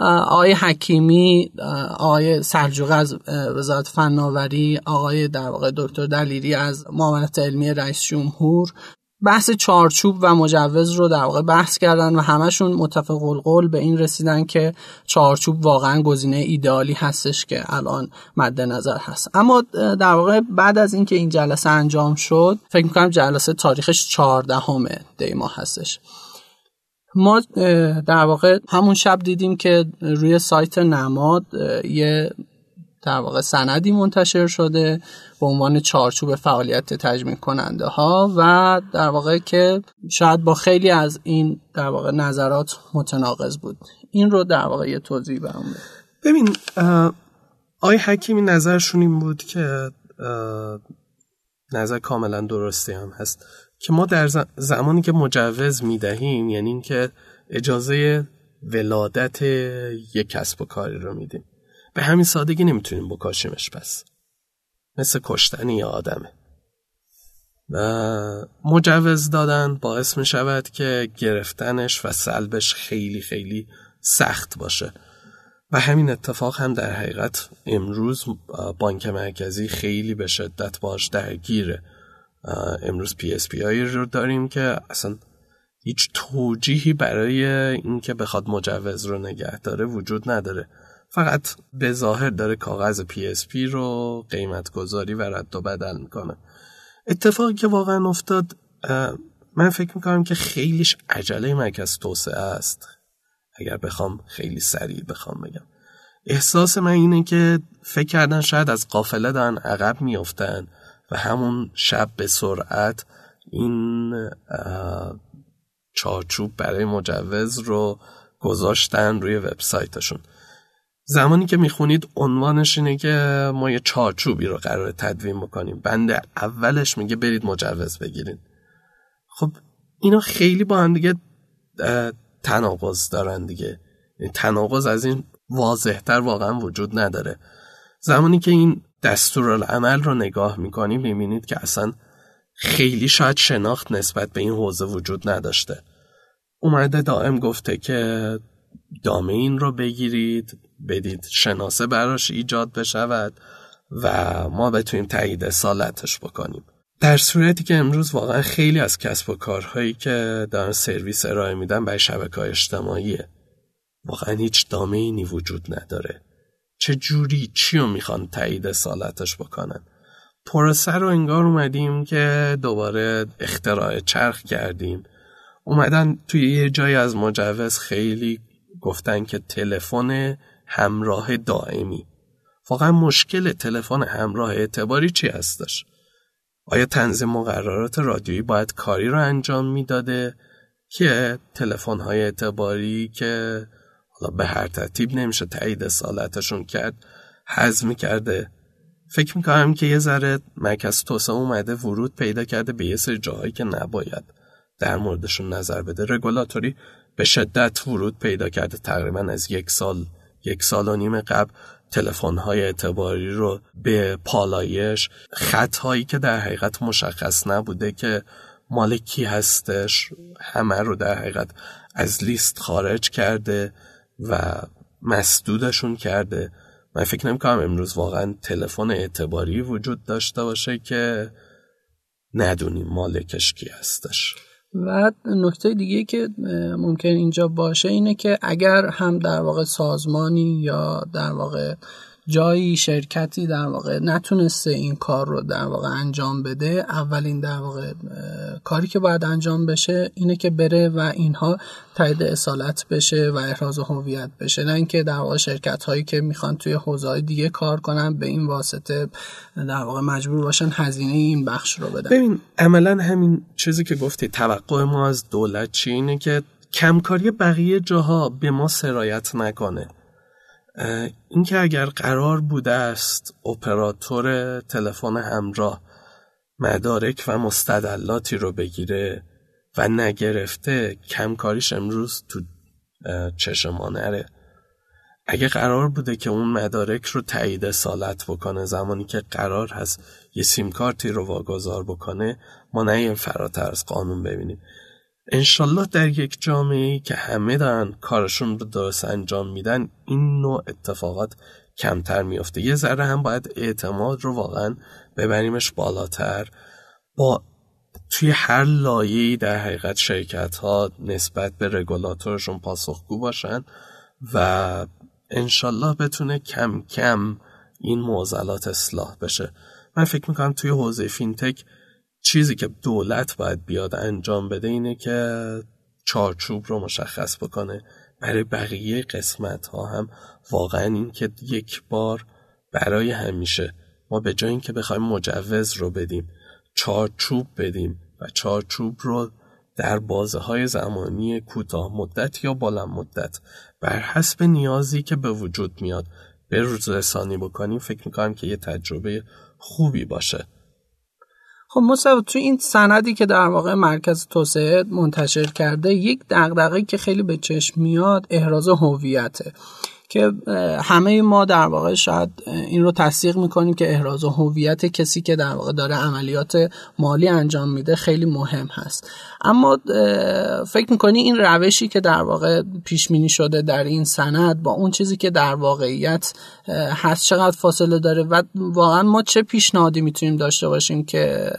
آقای حکیمی آقای سرجوغ از وزارت فناوری آقای در واقع دکتر دلیری از معاونت علمی رئیس جمهور. بحث چارچوب و مجوز رو در واقع بحث کردن و همشون متفق القول به این رسیدن که چارچوب واقعا گزینه ایدئالی هستش که الان مد نظر هست. اما در واقع بعد از اینکه این جلسه انجام شد فکر می‌کنم جلسه تاریخش 14 همه دی ماه هستش. ما در واقع همون شب دیدیم که روی سایت نماد یه در واقع سندی منتشر شده به عنوان چارچوب فعالیت تجمیع کننده ها و در واقع که شاید با خیلی از این در واقع نظرات متناقض بود. این رو در واقع یه توضیح برام ببین آی حکیمی نظرشون این بود که نظر کاملا درستی هم هست. که ما در زمانی که مجوز می‌دهیم یعنی اینکه اجازه ولادت یک کسب و کاری رو میدیم. به همین سادگی نمی‌تونیم بکاشیمش پس. مثل کشتن یه آدمه. و مجوز دادن باعث می شود که گرفتنش و سلبش خیلی خیلی سخت باشه. و همین اتفاق هم در حقیقت امروز بانک مرکزی خیلی به شدت باش درگیره. امروز PSP رو داریم که اصلا هیچ توجیهی برای اینکه بخواد مجوز رو نگه داره وجود نداره. فقط به ظاهر داره کاغذ PSP رو قیمت گذاری و رد و بدل می‌کنه. اتفاقی که واقعا افتاد من فکر می‌کنم که خیلیش عجله مرکز توسعه است. اگر بخوام خیلی سریع بخوام بگم. احساس من اینه که فکر کردن شاید از قافله دارن عقب میافتن. و همون شب به سرعت این چارچوب برای مجوز رو گذاشتن روی وبسایتشون. زمانی که می‌خونید عنوانش اینه که ما یه چارچوبی رو قرار تدوین بکنیم. بند اولش میگه برید مجوز بگیرید. خب اینا خیلی با هم دیگه تناقض دارن دیگه. تناقض از این واضحتر واقعا وجود نداره. زمانی که این دستورالعمل رو نگاه می‌کنیم می‌بینید که اصلا خیلی شاید شناخت نسبت به این حوزه وجود نداشته. اومده دائم گفته که دامین رو بگیرید بدید شناسه براش ایجاد بشود و ما بتونیم تایید اصالتش بکنیم. در صورتی که امروز واقعا خیلی از کسب و کارهایی که دارن سرویس ارائه میدن برای شبکه اجتماعیه. واقعا هیچ دامینی وجود نداره. چه جوری چی رو می‌خوان تایید اصالتش بکنن؟ پروسه رو انگار اومدیم که دوباره اختراع چرخ کردیم. اومدن توی یه جایی از مجوز خیلی گفتن که تلفن همراه دائمی. واقعا مشکل تلفن همراه اعتباری چی هستش؟ آیا تنظیم مقررات رادیویی باید کاری رو انجام می‌داده که تلفن های اعتباری که حالا به هر ترتیب نمیشه تایید اصالتشون کرد حزم کرده فکر می‌کنم که یه ذره مرکز توسعه اومده ورود پیدا کرده به یه سری جاهایی که نباید در موردشون نظر بده. رگولاتوری به شدت ورود پیدا کرده. تقریبا از یک سال یک سال و نیم قبل تلفن های اعتباری رو به پالایش خط هایی که در حقیقت مشخص نبوده که مال کی هستش همه رو در حقیقت از لیست خارج کرده. و مسدودشون کرده. من فکر نمی کنم امروز واقعا تلفن اعتباری وجود داشته باشه که ندونیم مالکش کی هستش. و نکته دیگه که ممکن اینجا باشه اینه که اگر هم در واقع سازمانی یا در واقع جایی شرکتی در واقع نتونسته این کار رو در واقع انجام بده اولین در واقع کاری که باید انجام بشه اینه که بره و اینها تایید اصالت بشه و احراز هویت بشه. نه اینکه در واقع شرکت هایی که می‌خوان توی حوزه دیگه کار کنن به این واسطه در واقع مجبور باشن هزینه این بخش رو بدن. ببین عملا همین چیزی که گفتی توقع ما از دولت چی؟ اینه که کمکاری بقیه جاها به ما سرایت نکنه. اینکه اگر قرار بوده است اپراتور تلفن همراه مدارک و مستدلاتی رو بگیره و نگرفته کمکاریش امروز تو چشم ما نره اگه قرار بوده که اون مدارک رو تایید سالت بکنه زمانی که قرار هست یه سیم کارتی رو واگذار بکنه ما نه فراتر از قانون ببینیم. انشالله در یک جامعه که همه دارن کارشون رو درست انجام میدن این نوع اتفاقات کمتر میافته یه ذره هم باید اعتماد رو واقعا ببریمش بالاتر. با توی هر لایه‌ای در حقیقت شرکت ها نسبت به رگولاتورشون پاسخگو باشن و انشالله بتونه کم کم این معضلات اصلاح بشه. من فکر می‌کنم توی حوزه فینتک چیزی که دولت باید بیاد انجام بده اینه که چارچوب رو مشخص بکنه. برای بقیه قسمت ها هم واقعا این که یک بار برای همیشه ما به جای اینکه بخوایم مجوز رو بدیم چارچوب بدیم و چارچوب رو در بازه های زمانی کوتاه مدت یا بلند مدت بر حسب نیازی که به وجود میاد به رسانی بکنیم فکر می‌کنم که یه تجربه خوبی باشه. خب مصطفی تو این سندی که در واقع مرکز توسعه منتشر کرده یک دغدغه که خیلی به چشم میاد احراز هویته. که همه ما در واقع شاید این رو تصدیق می‌کنیم که احراز هویت کسی که در واقع داره عملیات مالی انجام میده خیلی مهم هست. اما فکر می‌کنی این روشی که در واقع پیش شده در این سند با اون چیزی که در واقعیت هست چقدر فاصله داره و واقعا ما چه پیشنهادی می‌تونیم داشته باشیم که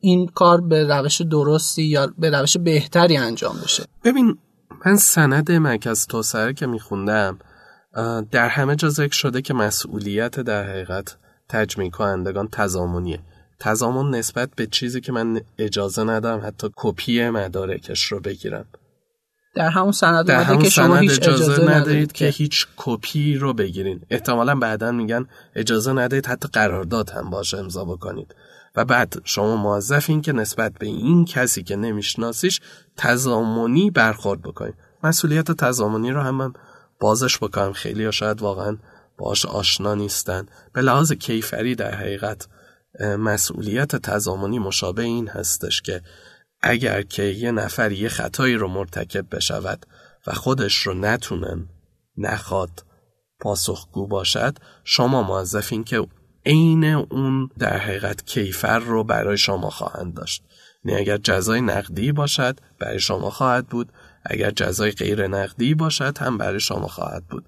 این کار به روش درستی یا به روش بهتری انجام بشه؟ ببین من سند مرکز توسعه که میخوندم در همه جا ذکر شده که مسئولیت در حقیقت تجمیع کنندگان تضامنیه. تضامن نسبت به چیزی که من اجازه ندارم حتی کپی مدارکش رو بگیرم. در همون سند در همون که شما هیچ اجازه, اجازه ندارید که هیچ کپی رو بگیرین. احتمالا بعدا میگن اجازه ندارید حتی قرارداد هم باشه امضا بکنید. و بعد شما موظفین که نسبت به این کسی که نمیشناسیش تضامنی برخورد بکنید. مسئولیت تضامنی رو هم من بازش بکنم. خیلی یا شاید واقعا باش آشنا نیستن. به لحاظ کیفری در حقیقت مسئولیت تضامنی مشابه این هستش که اگر که یه نفر یه خطایی رو مرتکب بشود و خودش رو نتونن نخواد پاسخگو باشد شما موظفین که عین اون در حقیقت کیفر رو برای شما خواهند داشت. یعنی اگر جزای نقدی باشد برای شما خواهد بود. اگر جزای غیر نقدی باشد هم برای شما خواهد بود.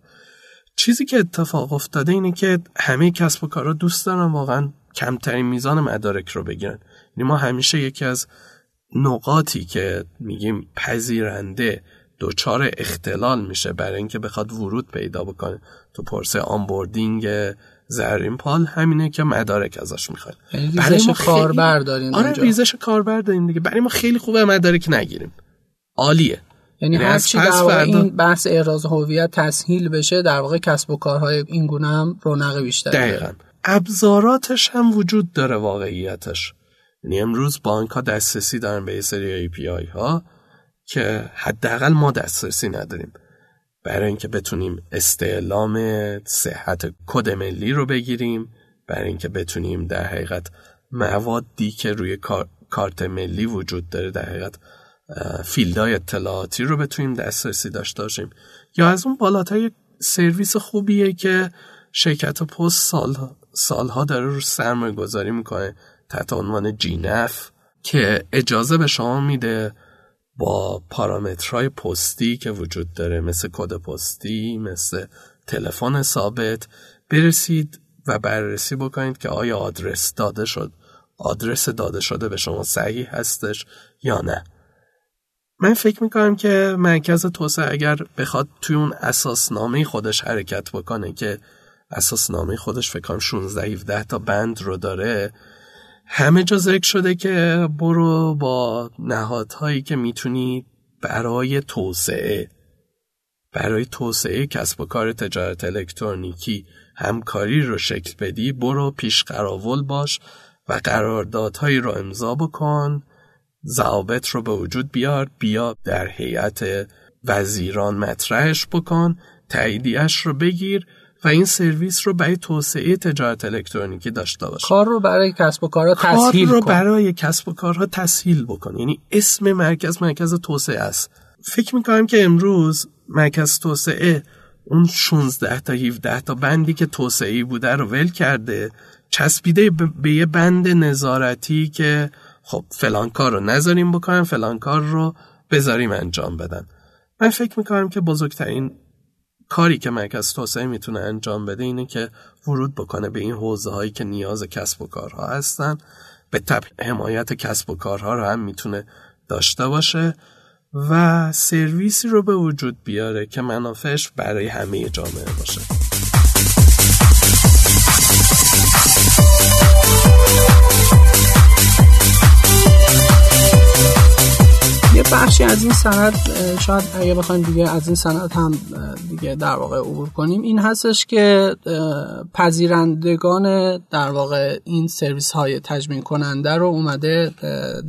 چیزی که اتفاق افتاده اینه که همه کسب و کارا دوست دارن واقعا کمترین میزان مدارک رو بگیرن. یعنی ما همیشه یکی از نقاطی که میگیم پذیرنده دچار اختلال میشه برای اینکه بخواد ورود پیدا بکنه تو پرسه آنبوردینگ زرین پال همینه که مدارک ازش می‌خواد یعنی ریزش کاربر داریم آره ریزش کاربر داریم دیگه. برای ما خیلی خوبه مدارک نگیریم. عالیه. یعنی, یعنی هر چی در واقع این بحث احراز هویت تسهیل بشه در واقع کسب و کارهای این گونه هم رونق بیشتر دقیقا. ابزاراتش هم وجود داره واقعیتش. یعنی امروز بانک ها دسترسی دارن به یه سری API ها که حداقل ما دسترسی نداریم. برای اینکه بتونیم استعلام صحت کد ملی رو بگیریم برای اینکه بتونیم در حقیقت موادی که روی کارت ملی وجود داره در حقیقت فیلدهای اطلاعاتی رو بتونیم دسترسی داشته باشیم. یا از اون بالاتر سرویس خوبیه که شرکت پست سال سالها داره رو سرمایه گذاری می‌کنه تحت عنوان GNAF که اجازه به شما میده با پارامترهای پستی که وجود داره مثل کد پستی مثل تلفن ثابت برسید و بررسی بکنید که آیا آدرس داده شد. آدرس داده شده به شما صحیح هستش یا نه. من فکر می‌کنم که مرکز توسعه اگر بخواد توی اون اساسنامه خودش حرکت بکنه که اساسنامه خودش فکر کنم 16 17 تا بند رو داره همه جا ذکر شده که برو با نهادهایی که می‌تونی برای توسعه برای توسعه کسب و کار تجارت الکترونیکی همکاری رو شکل بدی برو پیش قراول باش و قراردادهایی رو امضا بکن. ضوابط رو به وجود بیار بیا در هیئت وزیران مطرحش بکن تاییدیش رو بگیر و این سرویس رو برای توسعه تجارت الکترونیکی داشته باشه کار رو برای کسب و کارها تسهیل کار رو برای کسب و کارها تسهیل بکن. یعنی اسم مرکز مرکز توسعه است. فکر می‌کنم که امروز مرکز توسعه اون 16 تا 17 تا بندی که توسعه بوده رو ول کرده چسبیده به یه بند نظارتی که خب فلان کار رو نذاریم بکنن فلان کار رو بذاریم انجام بدن. من فکر می‌کنم که بزرگترین کاری که مرکز توسعه می‌تونه انجام بده اینه که ورود بکنه به این حوزه هایی که نیاز کسب و کارها هستن. به تب حمایت کسب و کارها رو هم می‌تونه داشته باشه و سرویسی رو به وجود بیاره که منافعش برای همه جامعه باشه. یه بخشی از این سند شاید اگه بخوایم دیگه از این سند هم دیگه در واقع عبور کنیم. این هستش که پذیرندگان در واقع این سرویس های تجمین کننده رو اومده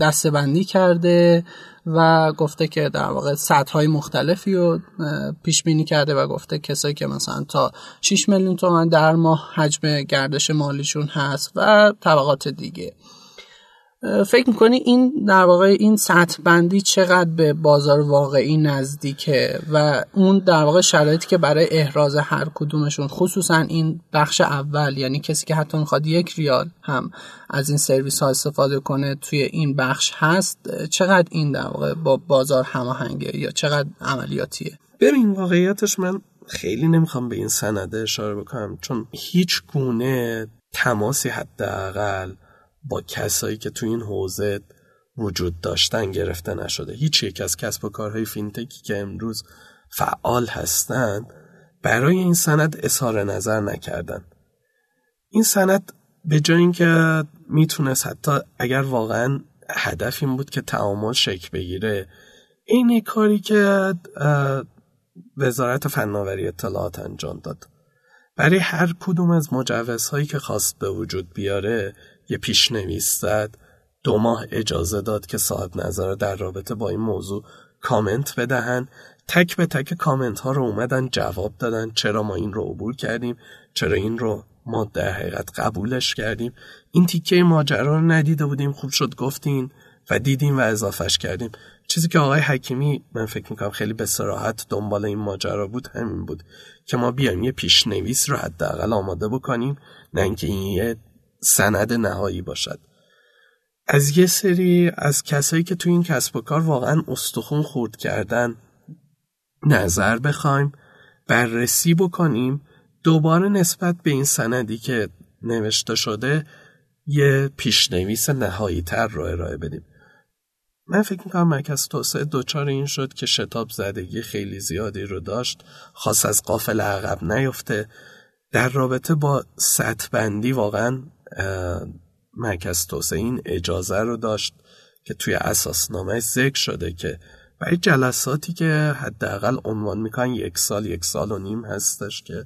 دستبندی کرده و گفته که در واقع سطح های مختلفی رو پیش بینی کرده و گفته کسایی که مثلا تا 6 میلیون تومن در ماه حجم گردش مالیشون هست و طبقات دیگه. فکر می‌کنی این در واقع این سطح بندی چقدر به بازار واقعی نزدیکه و اون در واقع شرایطی که برای احراز هر کدومشون خصوصا این بخش اول یعنی کسی که حتی می‌خواد یک ریال هم از این سرویس ها استفاده کنه توی این بخش هست چقدر این در واقع با بازار هماهنگه یا چقدر عملیاتیه؟ ببین واقعیتش من خیلی نمی‌خوام به این سنده اشاره بکنم چون هیچ گونه تماسی حداقل با کسایی که تو این حوزه وجود داشتن گرفته نشده. هیچ یک از کسب و کارهای فینتکی که امروز فعال هستند برای این سند اظهار نظر نکردن. این سند به جای اینکه می‌تونست حتی اگر واقعا هدف این بود که تعامل شکل بگیره این کاری که وزارت فناوری اطلاعات انجام داد. برای هر کدوم از مجوزهایی که خواست به وجود بیاره یه پیشنویس زد دو ماه اجازه داد که صاحب نظر در رابطه با این موضوع کامنت بدهن. تک به تک کامنت ها رو اومدن جواب دادن. چرا ما این رو عبور کردیم؟ چرا این رو ما در حقیقت قبولش کردیم؟ این تیکه ماجرا رو ندیده بودیم. خوب شد گفتین و دیدیم و اضافهش کردیم. چیزی که آقای حکیمی من فکر می‌کنم خیلی به سراحت دنبال این ماجرا بود همین بود که ما بیایم یه پیشنویس رو حداقل آماده بکنیم. نه اینکه این یه سند نهایی باشد. از یه سری از کسایی که تو این کسب و کار واقعا استخون خورد کردن نظر بخوایم بررسی بکنیم. دوباره نسبت به این سندی که نوشته شده یه پیشنویس نهایی تر رو ارائه بدیم. من فکر می‌کنم مرکز توسعه دوچار این شد که شتاب زدگی خیلی زیادی رو داشت خاص از قافل عقب نیفته. در رابطه با سطح بندی واقعا مرکز توسعه این اجازه رو داشت که توی اساسنامه ذکر شده که برای جلساتی که حداقل عنوان می‌کنن یک سال یک سال و نیم هستش که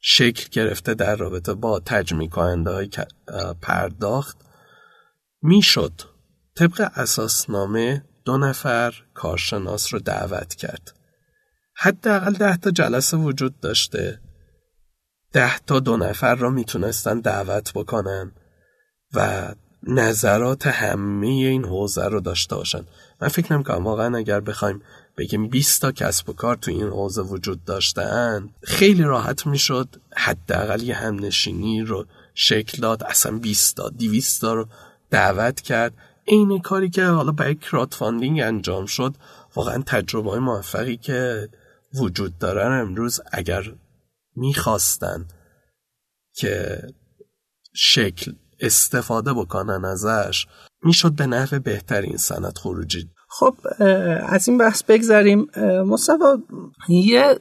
شکل گرفته در رابطه با تجمی کننده های پرداخت می‌شد. طبق اساسنامه دو نفر کارشناس رو دعوت کرد. حداقل ده تا جلسه وجود داشته. ده تا دو نفر را می‌تونستن دعوت بکنن و نظرات همه این حوزه رو داشته باشن. من فکر نمی‌کنم واقعا اگر بخوایم بگیم 20 تا کسب و کار تو این حوزه وجود داشتن خیلی راحت می‌شد حداقل یه همنشینی رو شکل داد اصلا 20 تا 200 تا رو دعوت کرد. این کاری که حالا برای crowdfunding انجام شد واقعا تجربه های موفقی که وجود دارن امروز اگر می‌خواستن که شکل استفاده بکنن ازش می‌شد به نحو بهترین سند خروجی خب از این بحث بگذریم. مصطفی یه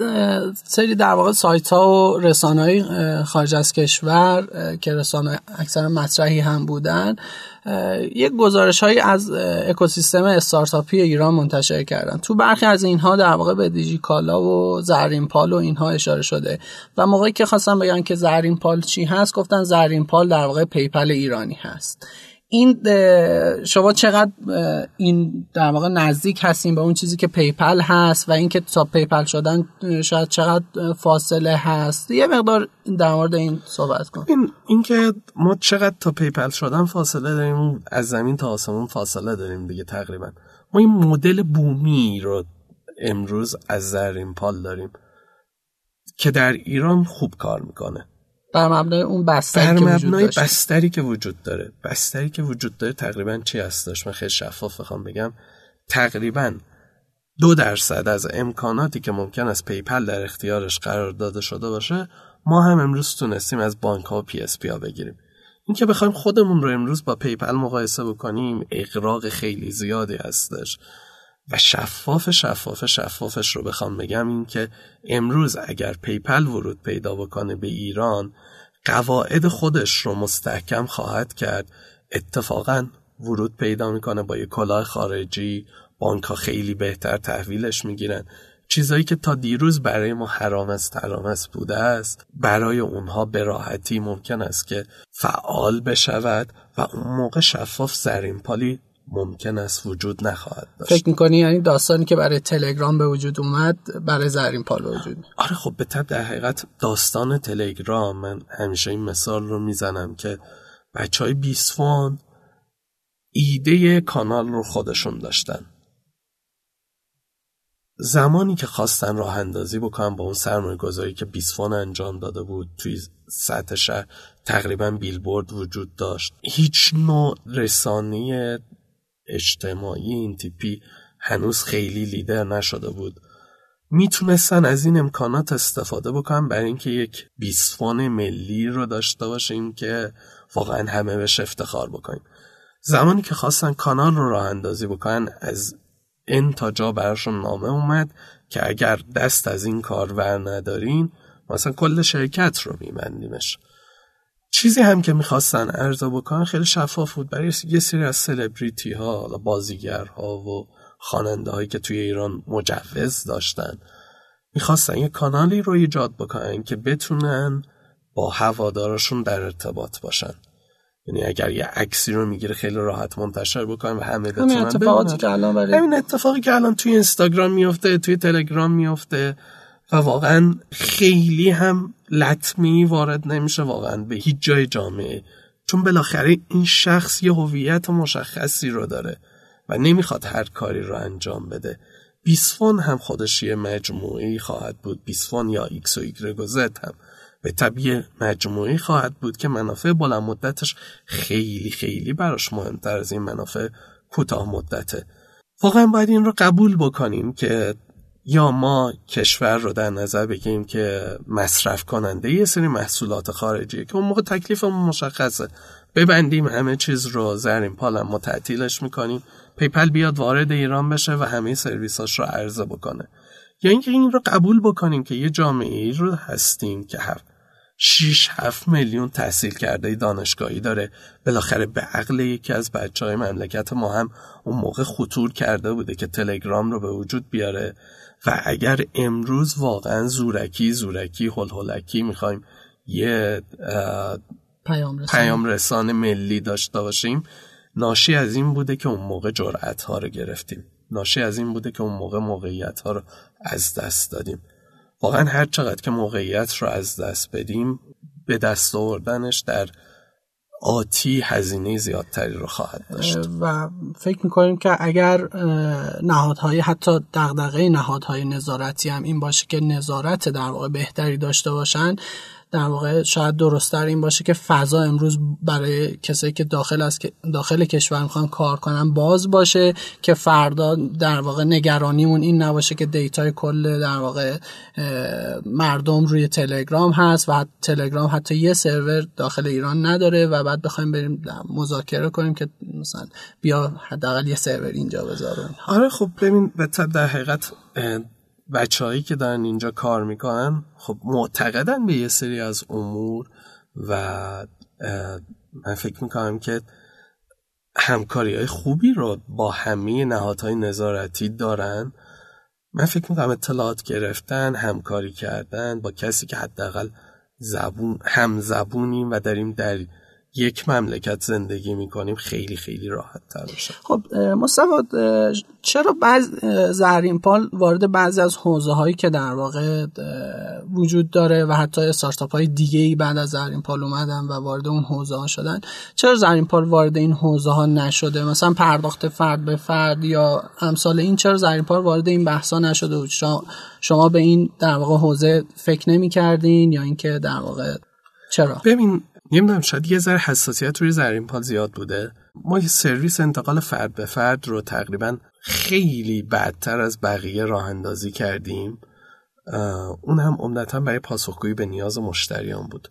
سری در واقع سایت ها و رسانه های خارج از کشور که رسانه اکثر مطرحی هم بودن یک گزارش هایی از اکوسیستم استارتاپی ایران منتشر کردن. تو برخی از اینها در واقع به دیجیکالا و زرین پال و اینها اشاره شده. و موقعی که خواستم بگن که زرین پال چی هست گفتن زرین پال در واقع PayPal ایرانی هست. این شما چقدر این در واقع نزدیک هستیم به اون چیزی که PayPal هست و اینکه تا PayPal شدن شاید چقدر فاصله هست؟ یه مقدار در مورد این صحبت کن. این اینکه ما چقدر تا PayPal شدن فاصله داریم از زمین تا آسمون فاصله داریم دیگه تقریبا. ما این مدل بومی رو امروز از زرین پال داریم که در ایران خوب کار می‌کنه. بر مبنای اون بستری بر مبنای بستری که وجود داره. بستری که وجود داره تقریبا چی هستش من خیلی شفاف بخوام بگم. تقریبا دو درصد از امکاناتی که ممکن است PayPal در اختیارش قرار داده شده باشه ما هم امروز تونستیم از بانک ها و PSP ها بگیریم. اینکه بخوایم خودمون رو امروز با PayPal مقایسه بکنیم اغراق خیلی زیادی هستش. و شفاف شفاف شفافش رو بخوام بگم این که امروز اگر پیپل ورود پیدا بکنه به ایران قواعد خودش رو مستحکم خواهد کرد. اتفاقا ورود پیدا می‌کنه با یه کلاه خارجی بانک ها خیلی بهتر تحویلش می‌گیرن. چیزایی که تا دیروز برای ما حرام حرام است بوده است. برای اونها به راحتی ممکن است که فعال بشود و اون موقع شفاف زرین پالی ممکن است وجود نخواهد داشت. فکر می‌کنی یعنی داستانی که برای تلگرام به وجود اومد برای زرین پال وجود آره خب به طب در حقیقت داستان تلگرام من همیشه این مثال رو می‌زنم که بچه های بیسفون ایده کانال رو خودشون داشتن. زمانی که خواستن راه اندازی بکنن با اون سرمایه گذاری که بیسفون انجام داده بود توی سطح شهر تقریبا بیلبورد وجود داشت. هیچ نوع رسانه اجتماعی این تیپی هنوز خیلی لیدر نشده بود. می‌تونستن از این امکانات استفاده بکنن برای اینکه یک بیسفون ملی رو داشته باشیم که واقعا همه بهش افتخار بکنیم زمانی که خواستن کانال رو راه اندازی بکنن از این تا جا براشون نامه اومد که اگر دست از این کار ور ندارین مثلا کل شرکت رو میبندیمش. چیزی هم که می‌خواستن ارزا بکنن خیلی شفاف بود. برای یه سری از سلبریتی ها بازیگرها و خواننده هایی که توی ایران مجوز داشتن می‌خواستن یه کانالی رو ایجاد بکنن که بتونن با هوادارشون در ارتباط باشن. یعنی اگر یه عکسی رو می‌گیره خیلی راحت منتشر بکنن و همه بتونن همین اتفاقاتی که الان همین اتفاقی که الان توی اینستاگرام میفته توی تلگرام میفته و واقعا خیلی هم لطمه‌ای وارد نمیشه واقعا به هیچ جای جامعه. چون بالاخره این شخص یه هویت مشخصی رو داره و نمی‌خواد هر کاری رو انجام بده. بیسفون هم خودش یه مجموعه‌ای خواهد بود. بیسفون یا ایکس و ایگرگ و هم به طبع مجموعه‌ای خواهد بود که منافع بلند مدتش خیلی خیلی براش مهمتر از این منافع کوتاه مدته. واقعا باید این رو قبول بکنیم که یا ما کشور رو در نظر بگیریم که مصرف کننده یه سری محصولات خارجی که اون موقع تکلیفمون مشخصه. ببندیم همه چیز رو زرین پالم ما تعطیلش می‌کنیم. پیپل بیاد وارد ایران بشه و همه سرویساش رو عرضه بکنه. یا اینکه این رو قبول بکنیم که یه جامعه ای رو هستیم که 6 7 میلیون تحصیل کرده دانشگاهی داره. بالاخره به عقل یکی از بچه های مملکت ما هم اون موقع خطور کرده بوده که تلگرام رو به وجود بیاره. و اگر امروز واقعا زورکی زورکی هل هلکی می‌خوایم یه پیام رسانه. پیام رسانه ملی داشته باشیم ناشی از این بوده که اون موقع جرأت ها رو گرفتیم ناشی از این بوده که اون موقع موقعیت ها رو از دست دادیم واقعا هر چقدر که موقعیت رو از دست بدیم به دست آوردنش در آتی هزینه زیادتری رو خواهد داشت. و فکر می‌کنیم که اگر نهادهای حتی دغدغه نهادهای نظارتی هم این باشه که نظارت در واقع بهتری داشته باشن در واقع شاید درستتر این باشه که فضا امروز برای کسایی که داخل از داخل کشور می‌خوان کار کنن باز باشه که فردا در واقع نگرانیمون این نباشه که دیتای کل در واقع مردم روی تلگرام هست و تلگرام حتی یه سرور داخل ایران نداره و بعد بخوایم بریم مذاکره کنیم که مثلا بیا حداقل یه سرور اینجا بذاریم. آره خب ببین در حقیقت بچههایی که دارن اینجا کار می‌کنن خب معتقدن به یه سری از امور و من فکر می‌کنم که همکاری های خوبی رو با همه نهادهای نظارتی دارن. من فکر می‌کنم اطلاعات گرفتن همکاری کردن با کسی که حداقل زبون هم زبونیم و داریم در یک مملکت زندگی می‌کنیم خیلی خیلی راحت تر میشه. خب مصطفی چرا بعض زهرین پال وارد بعضی از حوزه هایی که در واقع وجود داره و حتی استارتاپ های دیگه ای بعد از زهرین پال اومدن و وارد اون حوزه ها شدن چرا زهرین پال وارد این حوزه ها نشده؟ مثلا پرداخت فرد به فرد یا امثال این چرا زهرین پال وارد این بحث ها نشده؟ شما به این در واقع حوزه فکر نمی کردین یا اینکه در واقع چرا؟ ببین نمی‌دونم شاید یه ذره حساسیت روی زرین پال زیاد بوده. ما یه سرویس انتقال فرد به فرد رو تقریبا خیلی بدتر از بقیه راه اندازی کردیم. اون هم عمدتا برای پاسخگویی به نیاز مشتریان بود.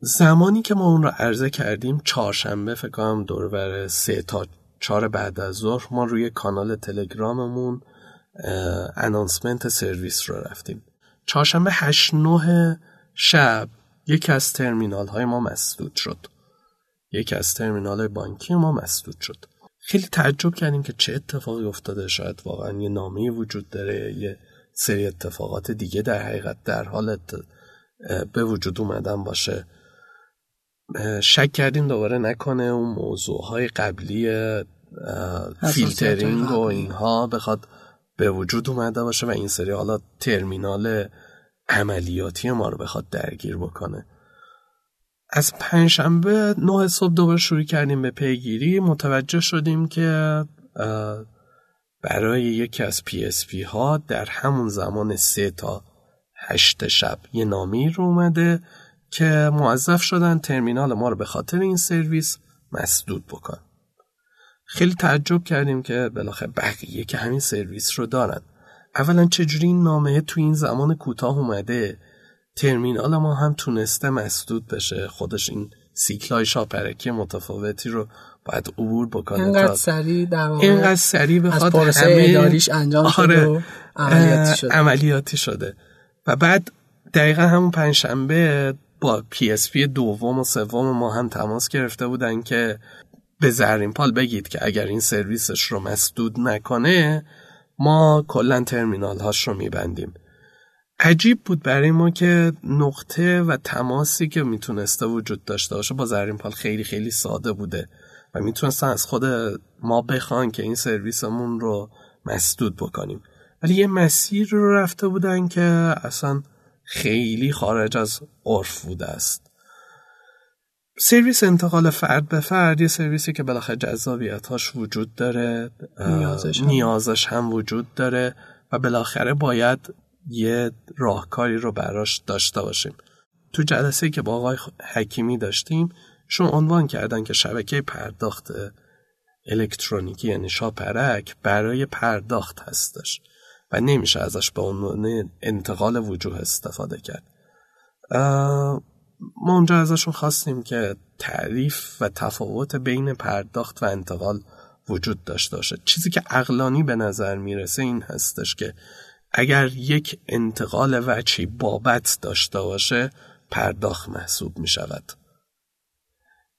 زمانی که ما اون رو عرضه کردیم چهارشنبه فکر کنم دور بر سه تا چهار بعد از ظهر ما روی کانال تلگراممون انانسمنت سرویس رو رفتیم. چهارشنبه هشت نه شب یکی از ترمینال های ما مسدود شد. یکی از ترمینال های بانکی ما مسدود شد. خیلی تعجب کردیم که چه اتفاقی افتاده. شاید واقعا یه نامه وجود داره یه سری اتفاقات دیگه در حقیقت در حال به وجود اومدن باشه. شک کردیم دوباره نکنه. اون موضوع های قبلی فیلترینگ و اینها بخواد به وجود اومده باشه و این سری حالا ترمینال عملیاتی ما رو بخواد درگیر بکنه. از پنجشنبه نه صبح دوباره شروع کردیم به پیگیری. متوجه شدیم که برای یکی از PSP ها در همون زمان سه تا هشت شب یه نامی رو اومده که موظف شدن ترمینال ما رو به خاطر این سرویس مسدود بکن. خیلی تعجب کردیم که بالاخره بقیه که همین سرویس رو دارن. اولا چجوری این نامه تو این زمان کوتاه اومده؟ ترمینال ما هم تونسته مسدود بشه. خودش این سیکلای شاپرکی متفاوتی رو باید عبور بکنه اینقدر سریع در اینقدر سریع بخواد همه اداریش انجام آره. شده عملیاتی شده. عملیاتی شده. و بعد دقیقا همون پنجشنبه با PSP دوم و سوم ما هم تماس گرفته بودن که به زرین پال بگید که اگر این سرویسش رو مسدود نکنه ما کلا ترمینال هاش رو میبندیم. عجیب بود برای ما که نقطه تماسی که می‌تونسته وجود داشته باشه با زرین پال خیلی خیلی ساده بوده و می‌تونستن از خود ما بخوان که این سرویسمون رو مسدود بکنیم. ولی یه مسیر رو رفته بودن که اصلا خیلی خارج از عرف بوده است. سرویس انتقال فرد به فرد یه سرویسی که بالاخره جذابیتاش وجود داره نیازش هم. نیازش هم وجود داره و بالاخره باید یه راهکاری رو براش داشته باشیم تو جلسه که با آقای حکیمی داشتیم شون عنوان کردن که شبکه پرداخت الکترونیکی یعنی شاپرک برای پرداخت هستش و نمیشه ازش به عنوان انتقال وجوه استفاده کرد ما اونجا ازشون خواستیم که تعریف و تفاوت بین پرداخت و انتقال وجود داشته باشه. چیزی که اقلانی به نظر می‌رسه این هستش که اگر یک انتقال وچی بابت داشته باشه پرداخت محسوب می شود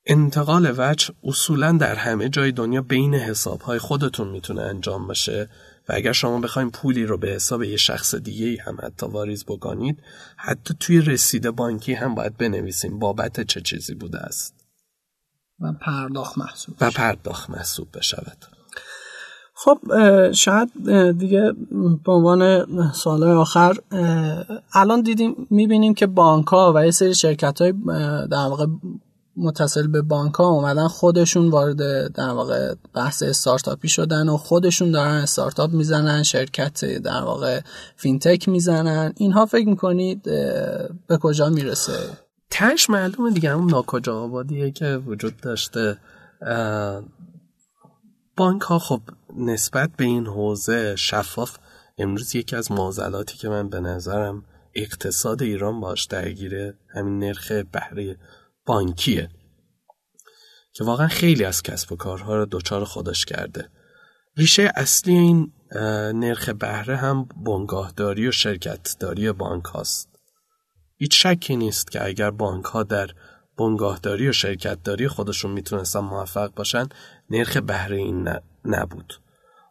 انتقال وچ اصولا در همه جای دنیا بین حسابهای خودتون می‌تونه انجام بشه. و اگر شما بخواید پولی رو به حساب یه شخص دیگه هم حتی واریز بکنید حتی توی رسید بانکی هم باید بنویسیم بابت چه چیزی بوده است. و پرداخت محسوب و پرداخت محسوب بشود. خب شاید دیگه به عنوان سال آخر الان دیدیم می‌بینیم که بانک ها و یه سری شرکت های در واقع متصل به بانک ها اومدن خودشون وارد در واقع بحث استارتاپی شدن و خودشون دارن استارتاپ می‌زنن شرکت در واقع فینتک می‌زنن. اینها فکر می‌کنید به کجا می‌رسه؟ تش معلومه دیگه همون ناکجا آبادیه که وجود داشته. بانک ها خب نسبت به این حوزه شفاف امروز یکی از معضلاتی که من به نظرم اقتصاد ایران باش درگیره همین نرخ بهره بانکیه. که واقعا خیلی از کسب و کارها رو دچار خودش کرده. ریشه اصلی این نرخ بهره هم بنگاهداری و شرکتداری بانک هاست. هیچ شکی نیست که اگر بانک ها در بنگاهداری و شرکتداری خودشون می‌تونستن موفق باشن نرخ بهره این نبود.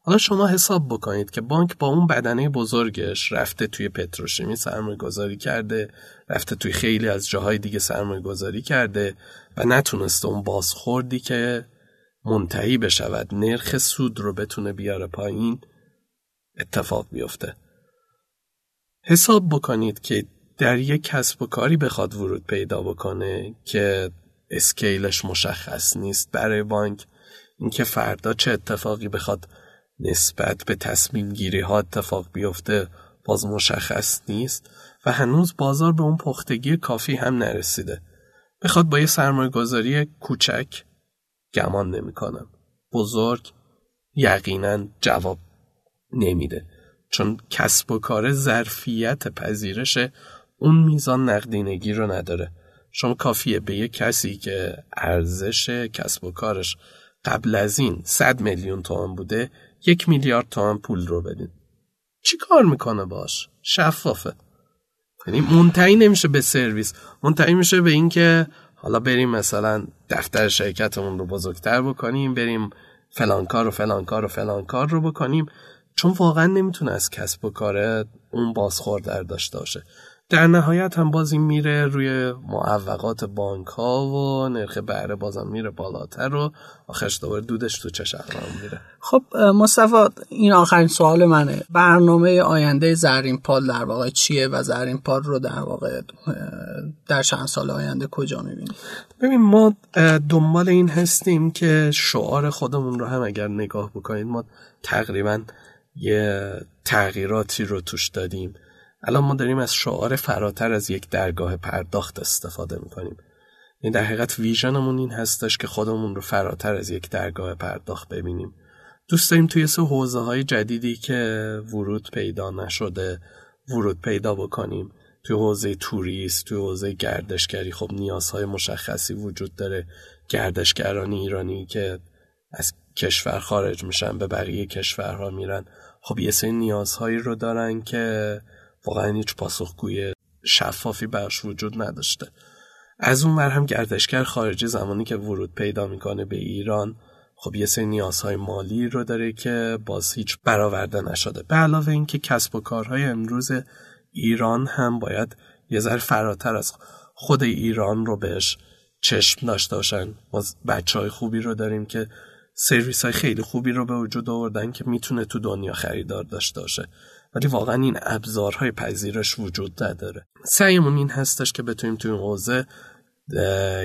حالا شما حساب بکنید که بانک با اون بدنه بزرگش رفته توی پتروشیمی سرمایه گذاری کرده رفته توی خیلی از جاهای دیگه سرمایه گذاری کرده و نتونسته اون بازخوردی که منتهی بشود نرخ سود رو بتونه بیاره پایین اتفاق بیفته. حساب بکنید که در یک کسب و کاری بخواد ورود پیدا بکنه که اسکیلش مشخص نیست برای بانک اینکه فردا چه اتفاقی بخواد نسبت به تصمیم گیری ها اتفاق بیفته باز مشخص نیست و هنوز بازار به اون پختگی کافی هم نرسیده. بخواد با یه سرمایه گذاری کوچک گمان نمی‌کنم. بزرگ یقینا جواب نمیده. چون کسب و کار ظرفیت پذیرش اون میزان نقدینگی رو نداره. شما کافیه به یه کسی که ارزش کسب و کارش قبل از این 100 میلیون تومان بوده یک میلیارد تومن پول رو بدین. چی کار می‌کنه باش؟ شفافه. یعنی منتهی نمیشه به سرویس. منتهی میشه به اینکه حالا بریم مثلا دفتر شرکتمون رو بزرگتر بکنیم بریم فلان کار و فلان کار و فلان کار رو بکنیم. چون واقعا نمی‌تونه از کسب و کار اون بازخورد داشته باشه. در نهایت هم بازی میره روی معوقات بانک ها و نرخ بهره بازم میره بالاتر و آخرش دوباره دودش تو چه میره. خب مصطفی این آخرین سوال منه. برنامه آینده زرین پال در واقع چیه و زرین پال رو در واقع در چند سال آینده کجا می‌بینیم؟ ببین ما دنبال این هستیم که شعار خودمون رو هم اگر نگاه بکنید ما تقریبا یه تغییراتی رو توش دادیم. الان ما داریم از شعار فراتر از یک درگاه پرداخت استفاده می‌کنیم. این در حقیقت ویژنمون این هستش که خودمون رو فراتر از یک درگاه پرداخت ببینیم. دوست داریم توی سه حوزه های جدیدی که ورود پیدا نشده ورود پیدا بکنیم. توی حوزه توریست توی حوزه گردشگری خب نیازهای مشخصی وجود داره. گردشگرانی ایرانی که از کشور خارج میشن به بقیه کشورها میرن. خب یه سری نیازهایی رو دارن که واقعا هیچ پاسخگوی شفافی براش وجود نداشته. از اون هم گردشگر خارجی زمانی که ورود پیدا می‌کنه به ایران خب یه سری نیازهای مالی رو داره که باز هیچ برآورده نشده. به علاوه اینکه کسب و کارهای امروز ایران هم باید یه ذره فراتر از خود ایران رو بهش چشم داشته باشن. ما بچه های خوبی رو داریم که سرویس های خیلی خوبی رو به وجود آوردن که می‌تونه تو دنیا خریدار داشته باشه. ولی واقعا این ابزارهای پذیرش وجود نداره. سعیمون این هستش که بتونیم توی این حوزه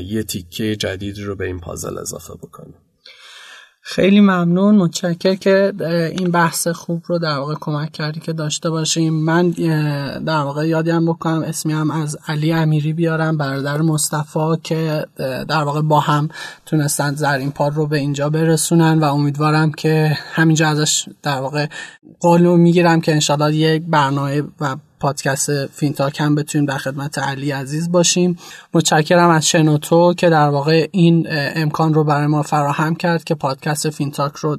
یه تیکه جدیدی رو به این پازل اضافه بکنیم. خیلی ممنون. متشکر که این بحث خوب رو در واقع کمک کردی که داشته باشیم. من در واقع یادی هم بکنم اسمی هم از علی امیری بیارم برادر مصطفی که در واقع با هم تونستن زرین پال رو به اینجا برسونن و امیدوارم که همینجا ازش در واقع قول می‌گیرم که انشالله یک برنامه و پادکست فینتاک هم بتونیم در خدمت علی عزیز باشیم. متشکرم از شنوتو که در واقع این امکان رو برای ما فراهم کرد که پادکست فینتاک رو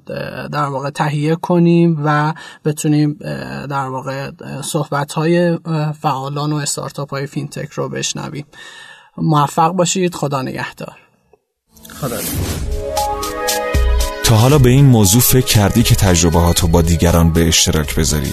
در واقع تهیه کنیم و بتونیم در واقع صحبت های فعالان و استارتاپ های فینتک رو بشنویم. موفق باشید. خدا نگهدار. خدا تا حالا به این موضوع فکر کردی که تجربه با دیگران به اشتراک بذاری؟